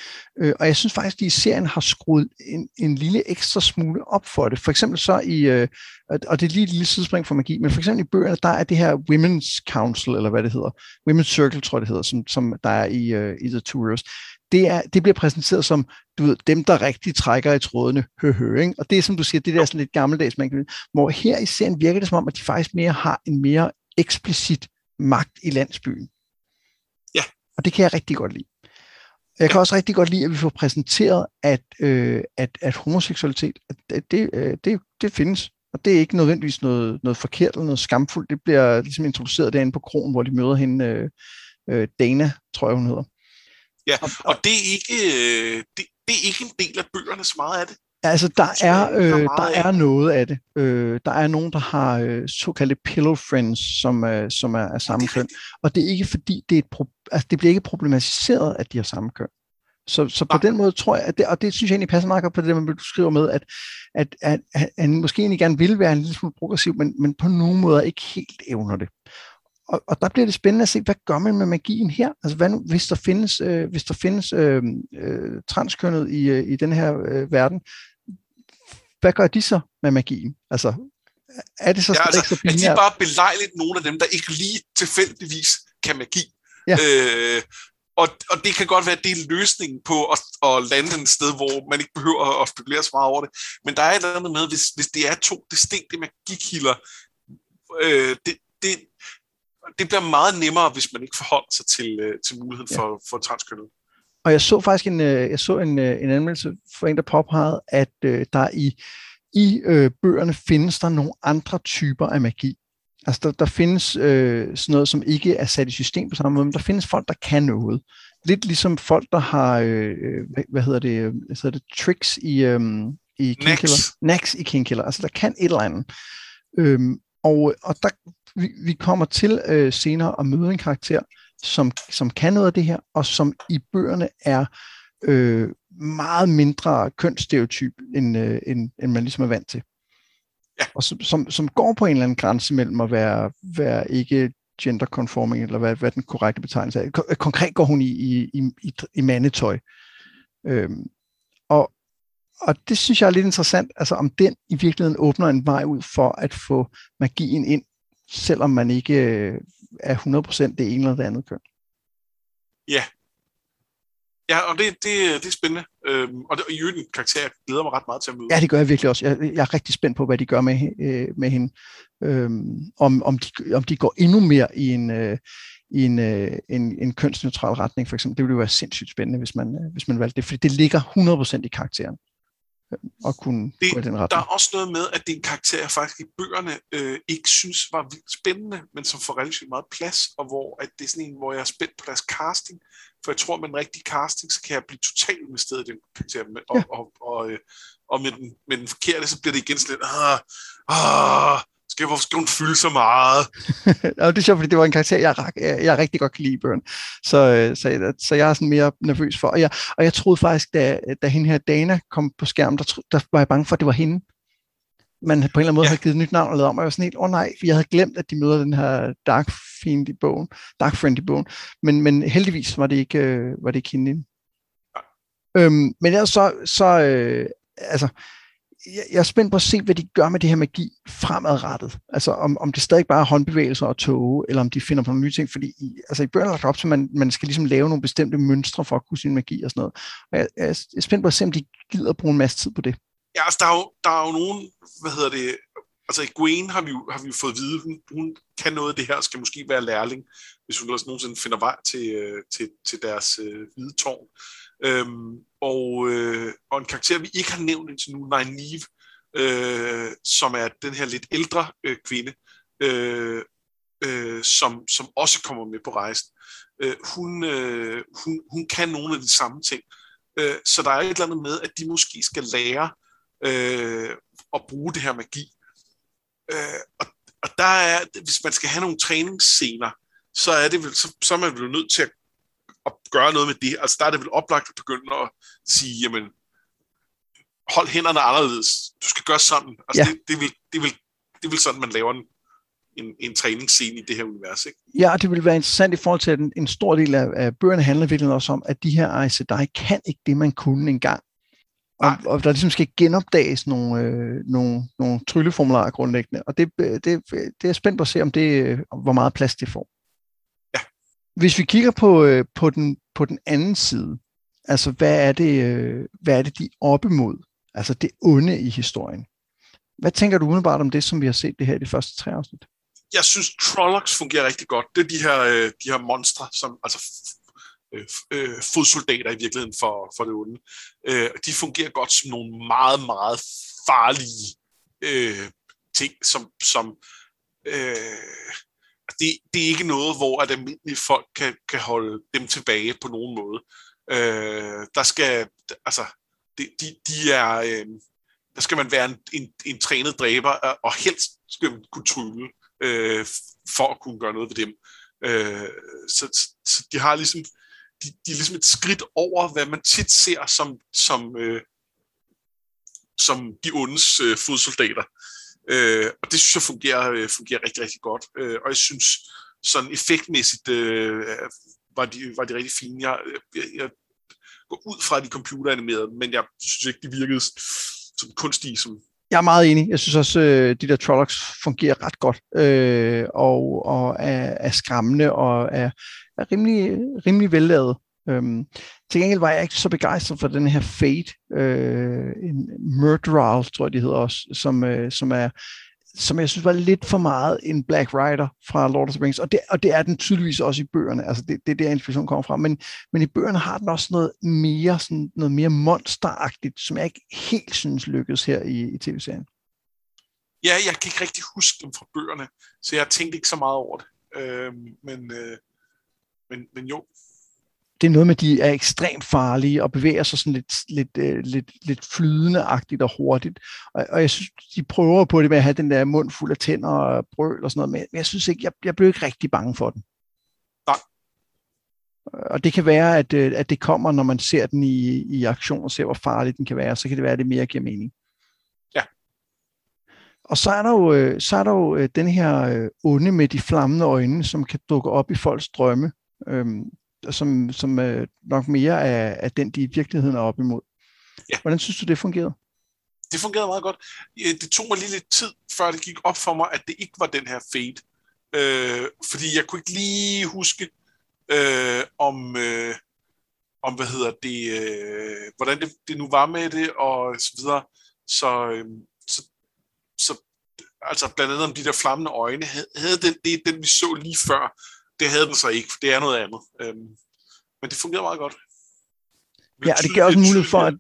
Øh, og jeg synes faktisk, at de i serien har skruet en, en lille ekstra smule op for det. For eksempel så i, øh, og det er lige et lille sidespring for magi, men for eksempel i bøgerne, der er det her Women's Council, eller hvad det hedder, Women's Circle, tror jeg det hedder, som, som der er i, øh, i The Tourist det, er, det bliver præsenteret som du ved, dem, der rigtig trækker i trådene. høhø, hø, ikke? Og det er, som du siger, det der sådan lidt gammeldags, man kan, hvor her i serien virker det som om, at de faktisk mere har en mere eksplicit magt i landsbyen. Ja. Og det kan jeg rigtig godt lide. Jeg kan ja. også rigtig godt lide, at vi får præsenteret, at, øh, at, at homoseksualitet, at det, øh, det, det findes. Og det er ikke nødvendigvis noget, noget forkert eller noget skamfuldt. Det bliver ligesom introduceret derinde på kronen, hvor de møder hende, øh, øh, Dana, tror jeg hun hedder. Ja, og det er ikke, øh, det, det er ikke en del af bøgerne så meget af det. Altså, der er, øh, der er noget af det. Øh, der er nogen, der har øh, såkaldte pillow friends, som, øh, som er af samme køn. Og det er ikke fordi, det, er et pro- altså, det bliver ikke problematiseret, at de har samme køn. Så, så på den måde tror jeg, at det, og det synes jeg egentlig passer meget godt på det, man du skriver med, at, at, at, at han måske egentlig gerne vil være en lille smule progressiv, men, men på nogen måder ikke helt evner det og, og der bliver det spændende at se, hvad gør man med magien her? Altså hvad nu, hvis der findes, øh, hvis der findes øh, øh, transkønnet i, øh, i den her øh, verden, hvad gør de så med magien? Altså, er det så ja, altså, så Er de bare belejligt nogle af dem, der ikke lige tilfældigvis kan magi? Ja. Øh, og, og det kan godt være, at det er løsningen på at, at lande et sted, hvor man ikke behøver at spekulere så meget over det. Men der er et eller andet med, hvis, hvis det er to distinkte magikilder, øh, det, det, det bliver meget nemmere, hvis man ikke forholder sig til, øh, til muligheden ja. for, for transkønnet. Og jeg så faktisk en, øh, jeg så en, øh, en anmeldelse for en, der påpegede, at øh, der i, i øh, bøgerne findes der nogle andre typer af magi. Altså der, der findes øh, sådan noget, som ikke er sat i system på samme måde, men der findes folk, der kan noget. Lidt ligesom folk, der har, øh, hvad, hvad hedder det, hvad hedder det tricks i, øh, i Kingkiller. Nax i Kingkiller. Altså der kan et eller andet. Øhm, og, og der, vi, vi kommer til øh, senere at møde en karakter, som, som kan noget af det her, og som i bøgerne er øh, meget mindre kønsstereotyp, end, øh, end, end man ligesom er vant til. Ja. Og som, som, som går på en eller anden grænse mellem at være, være ikke genderconforming, eller hvad, hvad den korrekte betegnelse er. Konkret går hun i, i, i, i mandetøj. Øhm, og, og det synes jeg er lidt interessant, altså om den i virkeligheden åbner en vej ud for at få magien ind selvom man ikke øh, er 100% det ene eller det andet køn. Ja. Ja, og det, det, det er spændende. Øhm, og det, i øvrigt en karakter, jeg glæder mig ret meget til at møde. Ja, det gør jeg virkelig også. Jeg, jeg er rigtig spændt på, hvad de gør med, øh, med hende. Øhm, om, om, de, om de går endnu mere i en, øh, i en, øh, en, en kønsneutral retning, for eksempel. Det ville jo være sindssygt spændende, hvis man, øh, hvis man valgte det, fordi det ligger 100% i karakteren at kunne det, gå i den retning. Der er også noget med, at det er en karakter, jeg faktisk i bøgerne øh, ikke synes var vildt spændende, men som får relativt meget plads, og hvor at det er sådan en, hvor jeg er spændt på deres casting, for jeg tror, med en rigtig casting, så kan jeg blive totalt investeret i den karakter, og, ja. og, og, og, øh, og med, den, med den forkerte, så bliver det igen sådan lidt, ah, ah, skal, hvorfor skal hun fylde så meget? ja, det er sjovt, fordi det var en karakter, jeg, jeg, jeg rigtig godt kan lide i børn. Så, øh, så, så jeg er sådan mere nervøs for. Og jeg, og jeg troede faktisk, da, da hende her Dana kom på skærmen, der, der var jeg bange for, at det var hende. man på en eller anden måde ja. har givet et nyt navn og lavet om, og jeg var sådan helt, åh oh, nej, jeg havde glemt, at de møder den her Dark Fiend i bogen, Dark Friend i bogen, men, men heldigvis var det ikke, øh, var det ikke hende. Øhm, men ellers så, så øh, altså, jeg, jeg er spændt på at se, hvad de gør med det her magi fremadrettet. Altså om, om det stadig bare er håndbevægelser og tåge, eller om de finder på nogle nye ting. Fordi i, altså i bøgerne er det op til, at man, man skal ligesom lave nogle bestemte mønstre for at kunne sin magi og sådan noget. Og jeg, jeg er spændt på at se, om de gider at bruge en masse tid på det. Ja, altså der er jo, der er jo nogen, hvad hedder det, altså Gwen har vi jo, har vi jo fået at vide, hun, hun kan noget af det her, skal måske være lærling, hvis hun ellers nogensinde finder vej til, øh, til, til deres øh, hvide tårn. Øhm, og, øh, og en karakter, vi ikke har nævnt indtil nu, Nynaeve, øh, som er den her lidt ældre øh, kvinde, øh, øh, som, som også kommer med på rejsen. Øh, hun, øh, hun, hun kan nogle af de samme ting. Øh, så der er et eller andet med, at de måske skal lære øh, at bruge det her magi. Øh, og, og der er, hvis man skal have nogle træningsscener, så er det vel, så, så er man vel nødt til at at gøre noget med det. Altså der er det vel oplagt at begynde at sige, jamen, hold hænderne anderledes. Du skal gøre sådan. Altså ja. det, det, vil, det, vil, det vil sådan, man laver en, en, en træningsscene i det her univers. Ikke? Ja, og det vil være interessant i forhold til, at en, en stor del af, af bøgerne handler virkelig også om, at de her Aes Sedai kan ikke det, man kunne engang. Og, og der ligesom skal genopdages nogle, øh, nogle, nogle trylleformularer grundlæggende. Og det, det, det er spændt på at se, om det, hvor meget plads det får. Hvis vi kigger på, øh, på, den, på den anden side, altså hvad er, det, øh, hvad er det, de er op imod? Altså det onde i historien. Hvad tænker du umiddelbart om det, som vi har set det her i de første tre afsnit? Jeg synes, Trollocs fungerer rigtig godt. Det er de her, øh, de her monstre, som, altså øh, øh, fodsoldater i virkeligheden for, for det onde. Øh, de fungerer godt som nogle meget, meget farlige øh, ting, som, som øh, det, det er ikke noget, hvor at almindelige folk kan, kan holde dem tilbage på nogen måde. Øh, der skal, altså, de, de, de er, øh, der skal man være en, en, en trænet dræber, øh, og helst skal man kunne trylle, øh, for at kunne gøre noget ved dem. Øh, så, så de har ligesom, de, de er ligesom et skridt over, hvad man tit ser som, som, øh, som de ondes øh, fodsoldater. Øh, og det synes jeg fungerer, øh, fungerer rigtig, rigtig godt. Øh, og jeg synes, sådan effektmæssigt øh, var, de, var de rigtig fine. Jeg, jeg, jeg går ud fra, de computeranimerede, men jeg synes ikke, de virkede som kunstige. Som... Jeg er meget enig. Jeg synes også, øh, de der Trollocs fungerer ret godt, øh, og, og er, er skræmmende, og er, er rimelig, rimelig vellavet. Øhm, til gengæld var jeg ikke så begejstret for den her Fate, øh, en Murderal, tror jeg, de hedder også, som, øh, som er som jeg synes var lidt for meget en Black Rider fra Lord of the Rings, og det, og det er den tydeligvis også i bøgerne, altså det, det er der inspiration kommer fra, men, men i bøgerne har den også noget mere, sådan, noget mere monsteragtigt, som jeg ikke helt synes lykkedes her i, i tv-serien. Ja, jeg kan ikke rigtig huske dem fra bøgerne, så jeg tænkte ikke så meget over det, øh, men, øh, men, men jo, det er noget med, at de er ekstremt farlige og bevæger sig sådan lidt, lidt, uh, lidt, lidt flydende-agtigt og hurtigt. Og, og jeg synes, de prøver på det med at have den der mund fuld af tænder og brøl og sådan noget, men jeg synes ikke, jeg, jeg blev ikke rigtig bange for den. Nej. Og det kan være, at, øh, at det kommer, når man ser den i, i aktion og ser, hvor farlig den kan være, så kan det være, at det mere giver mening. Ja. Og så er der jo, øh, så er der jo den her onde med de flammende øjne, som kan dukke op i folks drømme. Øhm, som, som øh, nok mere er, er den, de i virkeligheden er op imod. Ja. Hvordan synes du, det fungerede? Det fungerede meget godt. Det tog mig lige lidt tid, før det gik op for mig, at det ikke var den her fade. Øh, fordi jeg kunne ikke lige huske, øh, om, øh, om, hvad hedder det, øh, hvordan det, det nu var med det, og så videre. Så, øh, så, så altså blandt andet om de der flammende øjne, havde, havde den, det den, vi så lige før, det havde den så ikke, for det er noget andet. Øhm, men det fungerede meget godt. Ja, og det gør også mulighed for, at,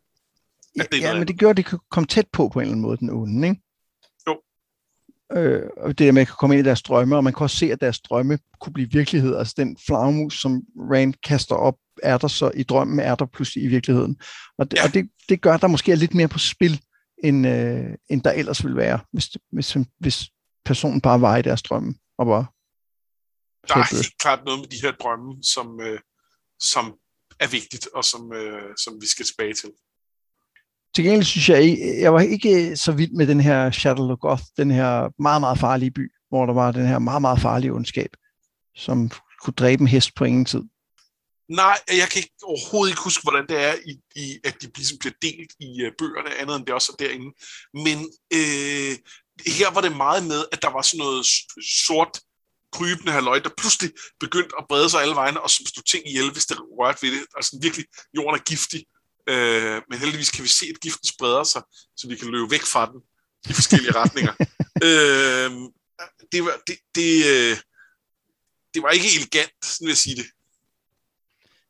at det ja, men det gør, at det kan komme tæt på på en eller anden måde, den onde, ikke? Jo. Øh, og det at man kan komme ind i deres drømme, og man kan også se, at deres drømme kunne blive virkelighed. Altså den flagmus, som Rand kaster op, er der så i drømmen, er der pludselig i virkeligheden. Og det, ja. og det, det gør, at der måske er lidt mere på spil, end, øh, end der ellers ville være, hvis, hvis, hvis personen bare var i deres drømme, og bare der er helt klart noget med de her drømme, som, øh, som er vigtigt, og som, øh, som vi skal tilbage til. Til gengæld synes jeg, jeg var ikke så vild med den her Shadowgoth, den her meget, meget farlige by, hvor der var den her meget, meget farlige ondskab, som kunne dræbe en hest på ingen tid. Nej, jeg kan ikke, overhovedet ikke huske, hvordan det er, i, i, at de ligesom bliver delt i uh, bøgerne, andet end det også er derinde. Men øh, her var det meget med, at der var sådan noget sort krybende halvøj, der pludselig begyndte at brede sig alle vegne, og som stod ting ihjel, hvis det rørte ved det. Altså virkelig, jorden er giftig. Øh, men heldigvis kan vi se, at giften spreder sig, så vi kan løbe væk fra den i forskellige retninger. øh, det, var, det, det, øh, det var ikke elegant, sådan vil jeg sige det.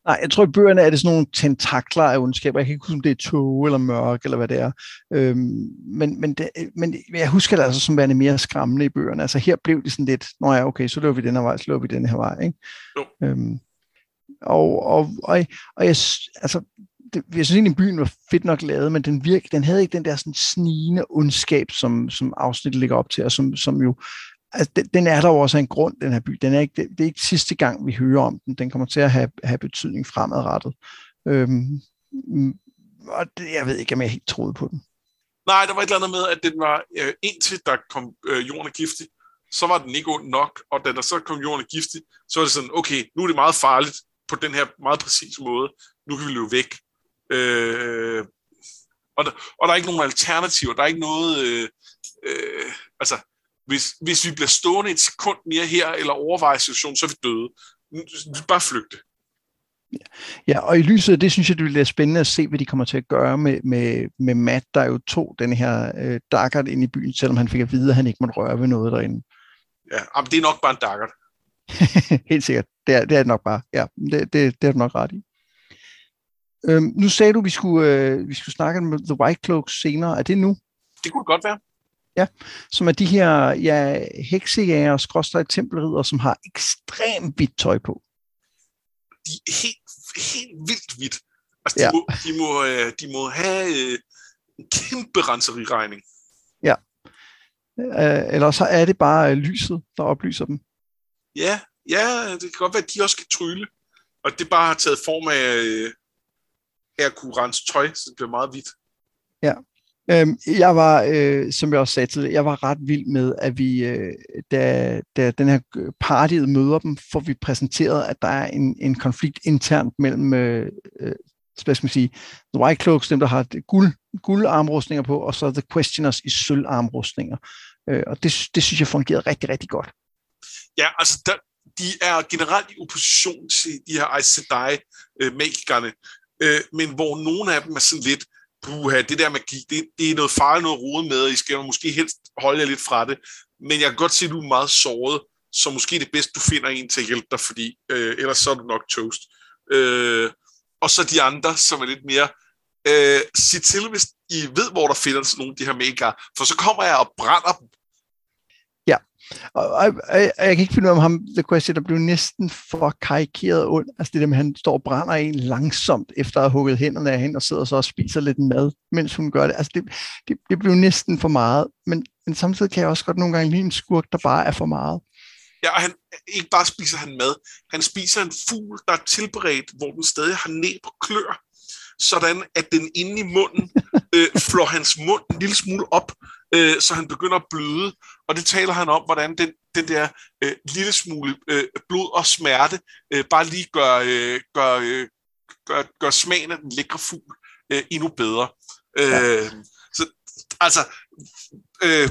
Nej, jeg tror i bøgerne er det sådan nogle tentakler af ondskab. Jeg kan ikke huske, om det er tog eller mørk, eller hvad det er. Øhm, men, men, det, men jeg husker det altså som værende mere skræmmende i bøgerne. Altså her blev det sådan lidt, nå ja, okay, så løber vi den her vej, så løber vi den her vej. Ikke? Jo. Øhm, og, og, og, og jeg, altså, det, jeg synes egentlig, byen var fedt nok lavet, men den, virke, den havde ikke den der sådan snigende ondskab, som, som afsnittet ligger op til, og som, som jo altså, den, den er der jo også en grund, den her by. Den er ikke, det, det er ikke sidste gang, vi hører om den. Den kommer til at have, have betydning fremadrettet. Øhm, mm, og det, jeg ved ikke, om jeg helt troede på den. Nej, der var et eller andet med, at den var, øh, indtil der kom øh, jorden er giftig, så var den ikke ond nok, og da der så kom jorden er giftig, så var det sådan, okay, nu er det meget farligt på den her meget præcise måde, nu kan vi løbe væk. Øh, og, der, og der er ikke nogen alternativer, der er ikke noget, øh, øh, altså, hvis, hvis vi bliver stående et sekund mere her, eller overvejer situationen, så er vi døde. Bare flygte. Ja, og i lyset af det, synes jeg, det bliver spændende at se, hvad de kommer til at gøre med, med, med Matt, der jo tog den her øh, Daggert ind i byen, selvom han fik at vide, at han ikke måtte røre ved noget derinde. Ja, men det er nok bare en Daggert. Helt sikkert. Det er, det er det nok bare. Ja, det, det, det er du nok ret i. Øhm, nu sagde du, at vi skulle, øh, vi skulle snakke med The White Cloaks senere. Er det nu? Det kunne godt være. Ja, som er de her ja, heksejæger og tempelridder, som har ekstremt hvidt tøj på. De er helt, helt vildt hvidt. Altså, de, ja. må, de, må, øh, de må have øh, en kæmpe renseriregning. Ja. Øh, eller så er det bare lyset, der oplyser dem. Ja, ja, det kan godt være, at de også kan trylle. Og det bare har taget form af, af at kunne rense tøj, så det bliver meget hvidt. Ja, Øhm, jeg var, øh, som jeg også sagde til jeg var ret vild med, at vi, øh, da, da den her øh, party møder dem, får vi præsenteret, at der er en, en konflikt internt mellem, øh, øh hvad skal man sige, The White Cloaks, dem der har guld, guldarmrustninger på, og så The Questioners i sølvarmrustninger. Øh, og det, det synes jeg fungerede rigtig, rigtig godt. Ja, altså der, de er generelt i opposition til de her Aes Sedai-magikerne, øh, øh, men hvor nogle af dem er sådan lidt, puha, det der magi, det, det er noget farligt noget rode med, og I skal måske helst holde jer lidt fra det. Men jeg kan godt se, at du er meget såret, så måske det er bedst, du finder en til at hjælpe dig, fordi øh, ellers så er du nok toast. Øh, og så de andre, som er lidt mere, øh, sig til, hvis I ved, hvor der finder sådan nogle af de her mega, for så kommer jeg og brænder dem. Og, og, og, jeg kan ikke finde ud af, om ham, The Question, der blev næsten for karikeret ond. Altså det der med, at han står og brænder en langsomt, efter at have hugget hænderne af hende, og sidder så og spiser lidt mad, mens hun gør det. Altså det, det, det blev næsten for meget. Men, men samtidig kan jeg også godt nogle gange lide en skurk, der bare er for meget. Ja, og han, ikke bare spiser han mad, han spiser en fugl, der er tilberedt, hvor den stadig har næb på klør, sådan at den inde i munden øh, flår hans mund en lille smule op, øh, så han begynder at bløde. Og det taler han om, hvordan den, den der øh, lille smule øh, blod og smerte øh, bare lige gør, øh, gør, øh, gør, gør smagen af den lækre fugl øh, endnu bedre. Øh, ja. Så altså, øh,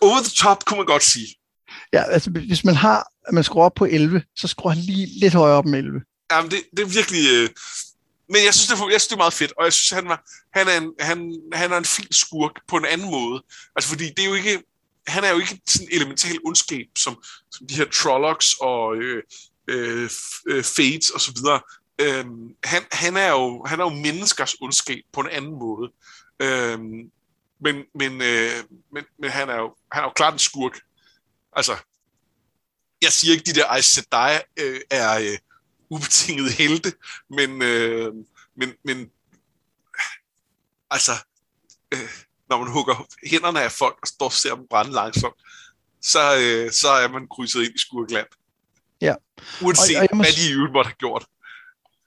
over the top, kunne man godt sige. Ja, altså hvis man har, man skruer op på 11, så skruer han lige lidt højere op med 11. Jamen, det, det er virkelig... Øh, men jeg synes, det er, jeg synes, det er meget fedt, og jeg synes, han, var, han, er en, han, han er en fin skurk på en anden måde. Altså, fordi det er jo ikke, han er jo ikke sådan elemental ondskab, som, som de her Trollocs og øh, øh, øh Fates og så videre. Øhm, han, han, er jo, han er jo menneskers ondskab på en anden måde. Øhm, men, men, øh, men, men han, er jo, han er jo klart en skurk. Altså, jeg siger ikke, de der Aes Sedai øh, er, øh, ubetingede helte, men, øh, men, men altså, øh, når man hugger hænderne af folk og står og ser dem brænde langsomt, så, øh, så er man krydset ind i skurkland. Ja. Uanset og, og må... hvad de i øvrigt måtte have gjort.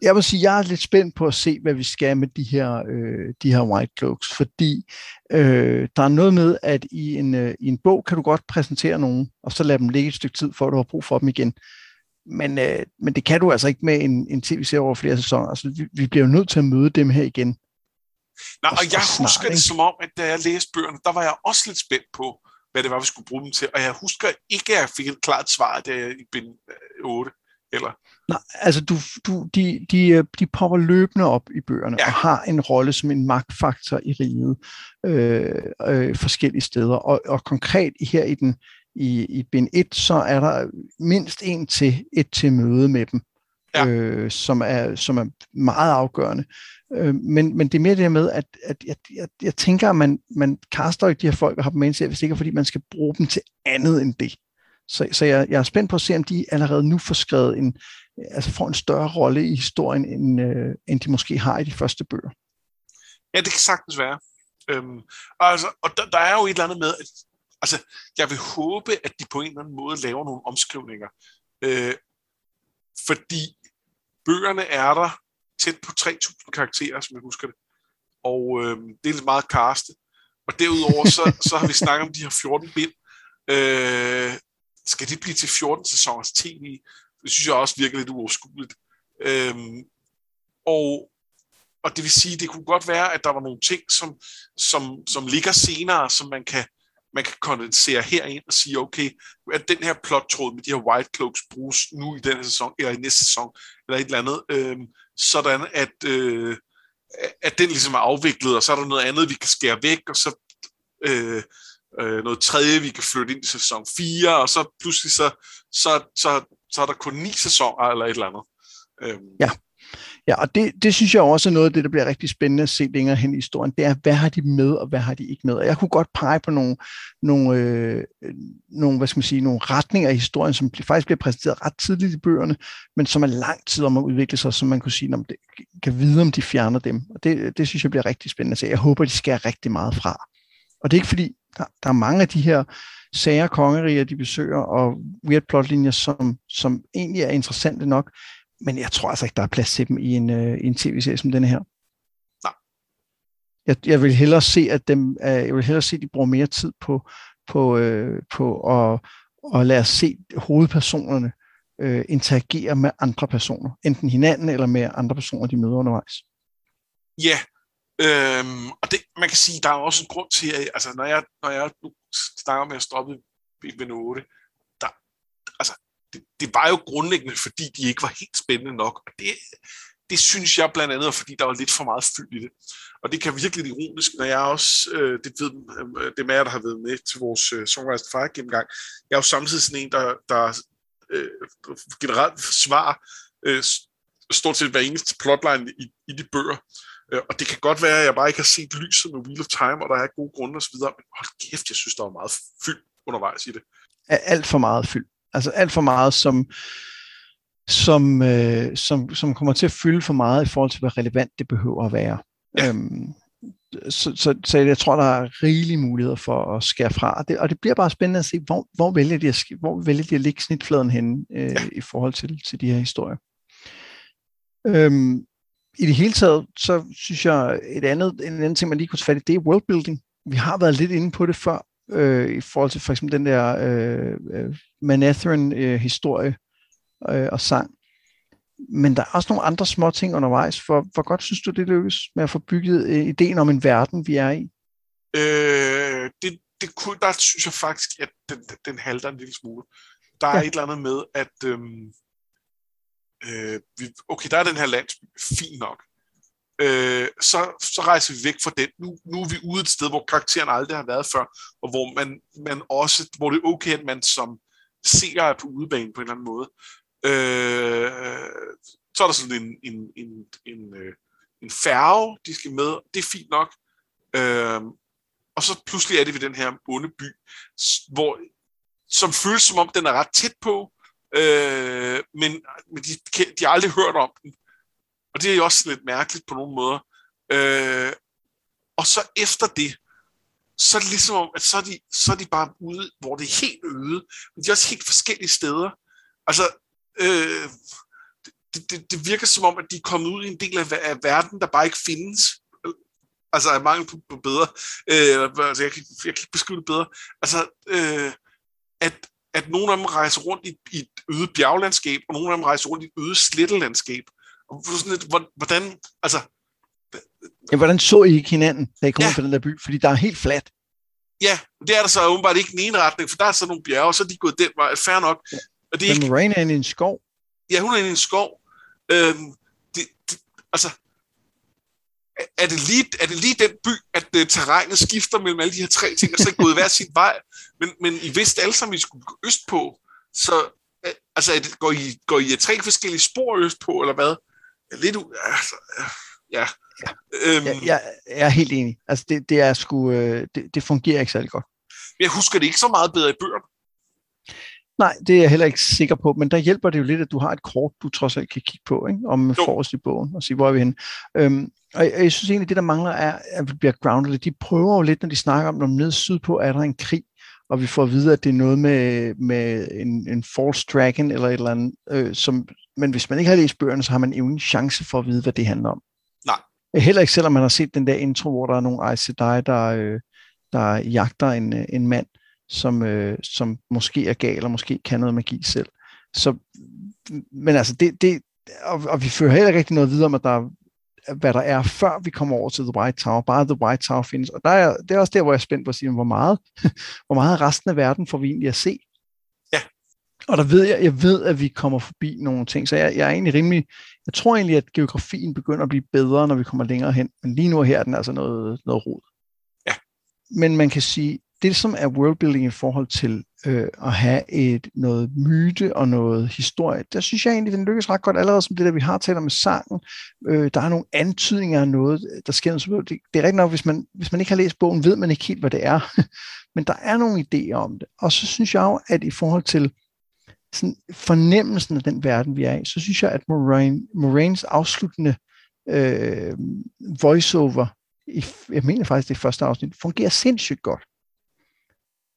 jeg vil sige, jeg er lidt spændt på at se, hvad vi skal med de her, øh, de her white cloaks, fordi øh, der er noget med, at i en, øh, i en bog kan du godt præsentere nogen, og så lade dem ligge et stykke tid, for at du har brug for dem igen. Men, øh, men det kan du altså ikke med en, en tv-serie over flere sæsoner. Altså, vi, vi bliver jo nødt til at møde dem her igen. Nej, og, og jeg snart, husker det som om, at da jeg læste bøgerne, der var jeg også lidt spændt på, hvad det var, vi skulle bruge dem til. Og jeg husker ikke, at jeg fik et klart svar, da jeg i bind 8. Eller? Nej, altså du, du, de, de, øh, de popper løbende op i bøgerne ja. og har en rolle som en magtfaktor i riget øh, øh, forskellige steder. Og, og konkret her i den i, i bind 1, så er der mindst en til et til møde med dem, ja. øh, som, er, som er meget afgørende. Øh, men, men det er mere det med, at, at jeg, jeg, jeg tænker, at man, man kaster ikke de her folk og har dem med ind hvis det ikke er, fordi man skal bruge dem til andet end det. Så, så jeg, jeg er spændt på at se, om de allerede nu får skrevet en, altså får en større rolle i historien, end, øh, end de måske har i de første bøger. Ja, det kan sagtens være. Øhm, altså, og der, der er jo et eller andet med, at altså, jeg vil håbe, at de på en eller anden måde laver nogle omskrivninger. Øh, fordi bøgerne er der tæt på 3.000 karakterer, som jeg husker det. Og øh, det er lidt meget kaste. Og derudover så, så har vi snakket om de her 14 bind. Øh, skal det blive til 14 sæsoners tv? Det synes jeg også virker lidt uoverskueligt. Øhm, og, og det vil sige, det kunne godt være, at der var nogle ting, som, som, som ligger senere, som man kan, man kan kondensere herind og sige, okay, at den her plottråd med de her White Cloaks bruges nu i den sæson, eller i næste sæson, eller et eller andet, øh, sådan at, øh, at den ligesom er afviklet, og så er der noget andet, vi kan skære væk, og så øh, øh, noget tredje, vi kan flytte ind i sæson 4, og så pludselig så, så, så, så er der kun ni sæsoner eller et eller andet. Øh, Ja. Ja, og det, det synes jeg også er noget af det, der bliver rigtig spændende at se længere hen i historien. Det er, hvad har de med, og hvad har de ikke med? Og jeg kunne godt pege på nogle, nogle, øh, nogle, hvad skal man sige, nogle retninger i historien, som faktisk bliver præsenteret ret tidligt i bøgerne, men som er lang tid om at udvikle sig, så man kunne sige, om det kan vide, om de fjerner dem. Og det, det synes jeg bliver rigtig spændende at se. Jeg håber, de skærer rigtig meget fra. Og det er ikke fordi, der, der er mange af de her sager, kongeriger, de besøger, og weird plotlinjer, som, som egentlig er interessante nok, men jeg tror altså ikke, der er plads til dem i en, i en tv-serie som denne her. Nej. Jeg, jeg vil hellere se, at dem, uh, jeg vil hellere se, at de bruger mere tid på, på, uh, på at, at lade os se hovedpersonerne uh, interagere med andre personer, enten hinanden eller med andre personer, de møder undervejs. Ja, Øhm, og det, man kan sige, der er også en grund til, at altså, når, jeg, når jeg nu snakker med at stoppe i v 8, der, altså, det, det var jo grundlæggende, fordi de ikke var helt spændende nok. Og det, det synes jeg blandt andet, fordi der var lidt for meget fyld i det. Og det kan virkelig ironisk, når jeg også, øh, det ved øh, det med, der har været med til vores øh, Songwriter Fire gennemgang, jeg er jo samtidig sådan en, der, der øh, generelt forsvarer øh, stort set hver eneste plotline i, i de bøger. Øh, og det kan godt være, at jeg bare ikke har set lyset med Wheel of Time, og der er gode grunde osv., men hold kæft, jeg synes, der var meget fyld undervejs i det. Alt for meget fyld. Altså alt for meget, som, som, øh, som, som kommer til at fylde for meget i forhold til, hvor relevant det behøver at være. Ja. Øhm, så, så, så jeg tror, der er rigelige muligheder for at skære fra. Og det, og det bliver bare spændende at se, hvor, hvor, vælger, de at, hvor vælger de at lægge snitfladen henne øh, ja. i forhold til, til de her historier. Øhm, i det hele taget, så synes jeg, et andet, en anden ting, man lige kunne tage fat i, det er worldbuilding. Vi har været lidt inde på det før, øh, i forhold til for eksempel den der øh, øh Manetheren-historie øh, og sang. Men der er også nogle andre små ting undervejs. For, hvor godt synes du, det lykkes med at få bygget øh, ideen om en verden, vi er i? Øh, det, det kunne, der synes jeg faktisk, at den, den halter en lille smule. Der er ja. et eller andet med, at... Øh, øh, vi, okay, der er den her landsby, fint nok. Øh, så, så rejser vi væk fra den. Nu, nu er vi ude et sted, hvor karakteren aldrig har været før, og hvor, man, man også, hvor det er okay, at man som seer er på udebane på en eller anden måde. Øh, så er der sådan en, en, en, en, øh, en færge, de skal med. Det er fint nok. Øh, og så pludselig er det ved den her onde by, hvor, som føles som om, den er ret tæt på, øh, men, men de, de har aldrig hørt om den. Og det er jo også lidt mærkeligt på nogle måder. Øh, og så efter det, så er det ligesom om, at så er, de, så er de bare ude, hvor det er helt øde, men de er også helt forskellige steder. Altså, øh, det, det, det, virker som om, at de er kommet ud i en del af, af verden, der bare ikke findes. Altså er mangel på, på bedre. Øh, altså, jeg, kan, jeg kan ikke beskrive det bedre. Altså, øh, at, at nogle af dem rejser rundt i, i et øde bjerglandskab, og nogle af dem rejser rundt i et øde slettelandskab. Sådan lidt, hvordan, altså... Ja, hvordan så I ikke hinanden, da I kom ja. på den der by? Fordi der er helt fladt. Ja, det er der så åbenbart ikke den ene retning, for der er så nogle bjerge, og så er de gået den vej. Fair nok. Ja. Og det er Men ikke... Er i en skov. Ja, hun er i en skov. Øhm, det, det, altså, er det, lige, er det lige den by, at uh, terrænet skifter mellem alle de her tre ting, og så er gået hver sin vej? Men, men I vidste alle sammen, at I skulle gå østpå. Så uh, altså, er det, går, I, går I tre forskellige spor østpå, eller hvad? Lidt. Altså, ja. Ja. Øhm, jeg, jeg, jeg er helt enig. Altså, det, det, er sgu, øh, det, det fungerer ikke særlig godt. Jeg husker det ikke så meget bedre i bøgerne. Nej, det er jeg heller ikke sikker på, men der hjælper det jo lidt, at du har et kort, du trods alt kan kigge på, ikke? om forrest i bogen, og sige, hvor er vi henne. Øhm, og jeg, jeg synes egentlig, det der mangler er, at vi bliver grounded. De prøver jo lidt, når de snakker om, at nede sydpå er der en krig, og vi får at vide, at det er noget med, med en, en false dragon eller et eller andet. Øh, som, men hvis man ikke har læst bøgerne, så har man ingen chance for at vide, hvad det handler om. Nej. Heller ikke selvom man har set den der intro, hvor der er nogle Aes Sedai, der, øh, der jagter en, en mand som, øh, som måske er gal, og måske kan noget magi selv. Så, men altså, det, det, og, og vi fører heller ikke rigtig noget videre om, at der, hvad der er, før vi kommer over til The White Tower. Bare The White Tower findes. Og der er, det er også der, hvor jeg er spændt på at sige, hvor meget, hvor meget resten af verden får vi egentlig at se. Ja. Og der ved jeg, jeg ved, at vi kommer forbi nogle ting, så jeg, jeg er egentlig rimelig, jeg tror egentlig, at geografien begynder at blive bedre, når vi kommer længere hen. Men lige nu her er den altså noget, noget rod. Ja. Men man kan sige, det, som er worldbuilding i forhold til øh, at have et noget myte og noget historie, der synes jeg egentlig, den lykkes ret godt allerede som det der, vi har talt om med sangen. Øh, der er nogle antydninger af noget, der sker noget. Det, det er rigtigt nok, hvis man, hvis man ikke har læst bogen, ved man ikke helt, hvad det er. Men der er nogle idéer om det. Og så synes jeg jo, at i forhold til sådan fornemmelsen af den verden, vi er i, så synes jeg, at Moraine, Moraines afsluttende øh, voiceover, i, jeg mener faktisk det første afsnit, fungerer sindssygt godt.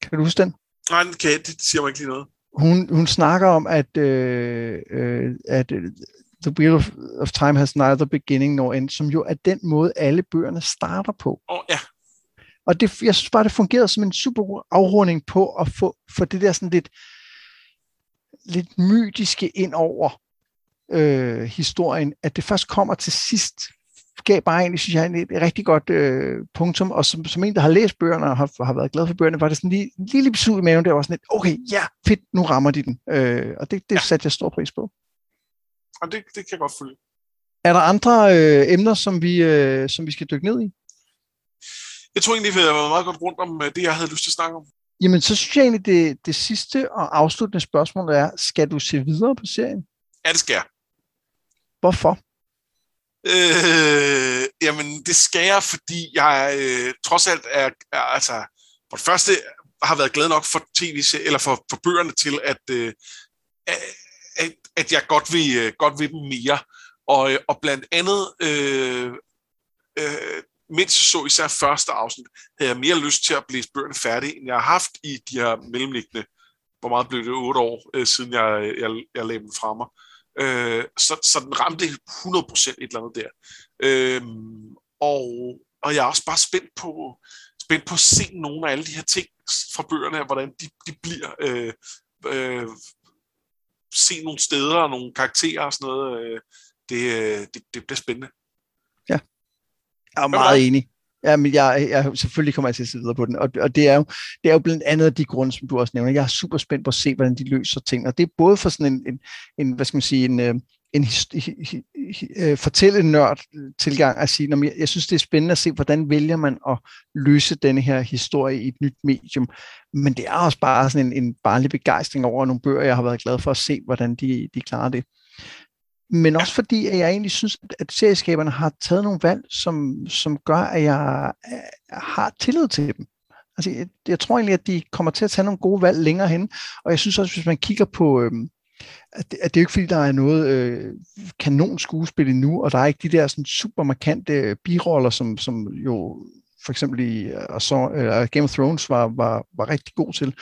Kan du huske den? Nej, det, kan, det siger mig ikke lige noget. Hun, hun snakker om, at, øh, øh, at øh, The Wheel of, of Time has neither beginning nor end, som jo er den måde, alle bøgerne starter på. Oh, ja. Og det, jeg synes bare, det fungerede som en super god afrunding på at få, få det der sådan lidt, lidt mytiske ind over øh, historien, at det først kommer til sidst, gav bare egentlig, synes jeg, et, rigtig godt øh, punktum, og som, som en, der har læst bøgerne og har, har været glad for bøgerne, var det sådan lige en lille besud i maven, der var sådan lidt, okay, ja, fedt, nu rammer de den. Øh, og det, det ja. satte jeg stor pris på. Og det, det kan jeg godt følge. Er der andre øh, emner, som vi, øh, som vi skal dykke ned i? Jeg tror egentlig, vi har været meget godt rundt om øh, det, jeg havde lyst til at snakke om. Jamen, så synes jeg egentlig, det, det sidste og afsluttende spørgsmål er, skal du se videre på serien? Ja, det skal jeg. Hvorfor? Øh, jamen, det skal jeg, fordi jeg øh, trods alt er, er, altså, for det første har været glad nok for tv eller for, for bøgerne til, at, øh, at, at jeg godt vil, øh, godt vil dem mere. Og, øh, og blandt andet, øh, øh, mens jeg så især første afsnit, havde jeg mere lyst til at blive bøgerne færdig, end jeg har haft i de her mellemliggende, hvor meget blev det, otte år, øh, siden jeg, jeg, jeg lagde dem fra mig. Øh, så, så den ramte 100% et eller andet der. Øh, og, og jeg er også bare spændt på, spændt på at se nogle af alle de her ting fra bøgerne, hvordan de, de bliver. Øh, øh, se nogle steder og nogle karakterer og sådan noget. Øh, det, øh, det, det bliver spændende. Ja, jeg er meget enig. Ja, men jeg, jeg, selvfølgelig kommer jeg til at se videre på den, og, og det, er jo, det er jo blandt andet af de grunde, som du også nævner. Jeg er super spændt på at se, hvordan de løser ting, og det er både for sådan en, en, en hvad skal man sige, en, øh, en øh, fortælle nørd tilgang at sige, jeg, jeg synes, det er spændende at se, hvordan vælger man at løse denne her historie i et nyt medium. Men det er også bare sådan en, en barnlig begejstring over nogle bøger, jeg har været glad for at se, hvordan de, de klarer det men også fordi, at jeg egentlig synes, at serieskaberne har taget nogle valg, som, som gør, at jeg øh, har tillid til dem. Altså, jeg, jeg tror egentlig, at de kommer til at tage nogle gode valg længere hen, og jeg synes også, hvis man kigger på, øh, at, det, at det er jo ikke fordi, der er noget øh, kanon skuespil endnu, og der er ikke de der sådan super markante biroller, som, som jo for eksempel i og så, uh, Game of Thrones var, var, var rigtig god til.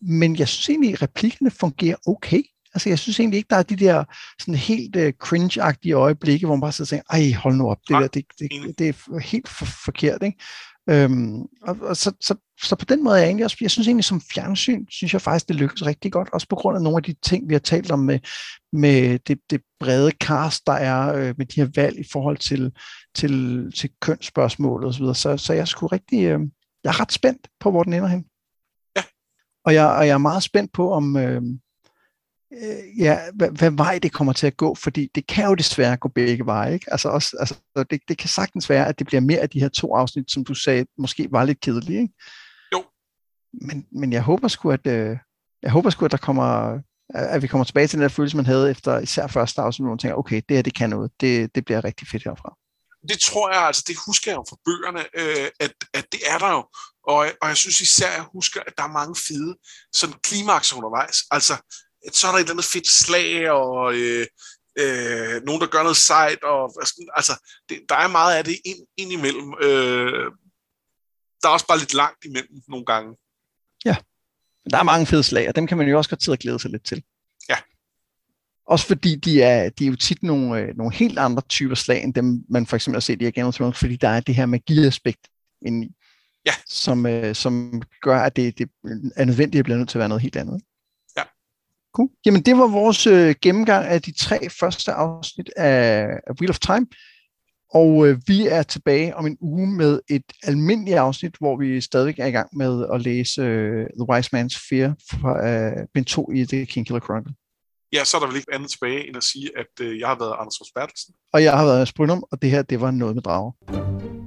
Men jeg synes egentlig, at replikkerne fungerer okay. Altså, jeg synes egentlig ikke, der er de der sådan helt uh, cringe-agtige øjeblikke, hvor man bare sidder og tænker, ej, hold nu op, det der, det, det, det er helt for, forkert, ikke? Øhm, og, og så, så, så på den måde er jeg egentlig også, jeg synes egentlig som fjernsyn, synes jeg faktisk, det lykkes rigtig godt, også på grund af nogle af de ting, vi har talt om med, med det, det brede cast, der er øh, med de her valg i forhold til, til, til kønsspørgsmålet osv. Så, så, så jeg sgu rigtig, øh, jeg er ret spændt på, hvor den ender hen. Ja. Og jeg, og jeg er meget spændt på, om, øh, øh, ja, hvad, hvad vej det kommer til at gå, fordi det kan jo desværre gå begge veje. Ikke? Altså også, altså, det, det kan sagtens være, at det bliver mere af de her to afsnit, som du sagde, måske var lidt kedelige. Ikke? Jo. Men, men jeg håber sgu, at, øh, jeg håber sgu, at der kommer, at vi kommer tilbage til den der følelse, man havde efter især første afsnit, hvor man tænker, okay, det her, det kan noget. Det, det bliver rigtig fedt herfra. Det tror jeg, altså det husker jeg jo fra bøgerne, øh, at, at det er der jo. Og, og jeg synes især, jeg husker, at der er mange fede sådan klimaks undervejs. Altså, så er der et eller andet fedt slag, og øh, øh, nogen, der gør noget sejt, og altså, det, der er meget af det ind, ind imellem. Øh, der er også bare lidt langt imellem nogle gange. Ja, der er mange fede slag, og dem kan man jo også godt tid at glæde sig lidt til. Ja. Også fordi de er, de er jo tit nogle, øh, nogle helt andre typer slag, end dem man for eksempel har set i Game of Thrones, fordi der er det her magiaspekt indeni, ja. som, øh, som gør, at det, det er nødvendigt at blive nødt til at være noget helt andet. Cool. Jamen, det var vores øh, gennemgang af de tre første afsnit af, af Wheel of Time. Og øh, vi er tilbage om en uge med et almindeligt afsnit, hvor vi stadig er i gang med at læse øh, The Wise Man's Fear fra øh, Ben 2 i The King Killer Chronicle. Ja, så er der vel ikke andet tilbage end at sige, at øh, jeg har været Anders Bertelsen. Og jeg har været Mads Brynum, og det her, det var noget med drager.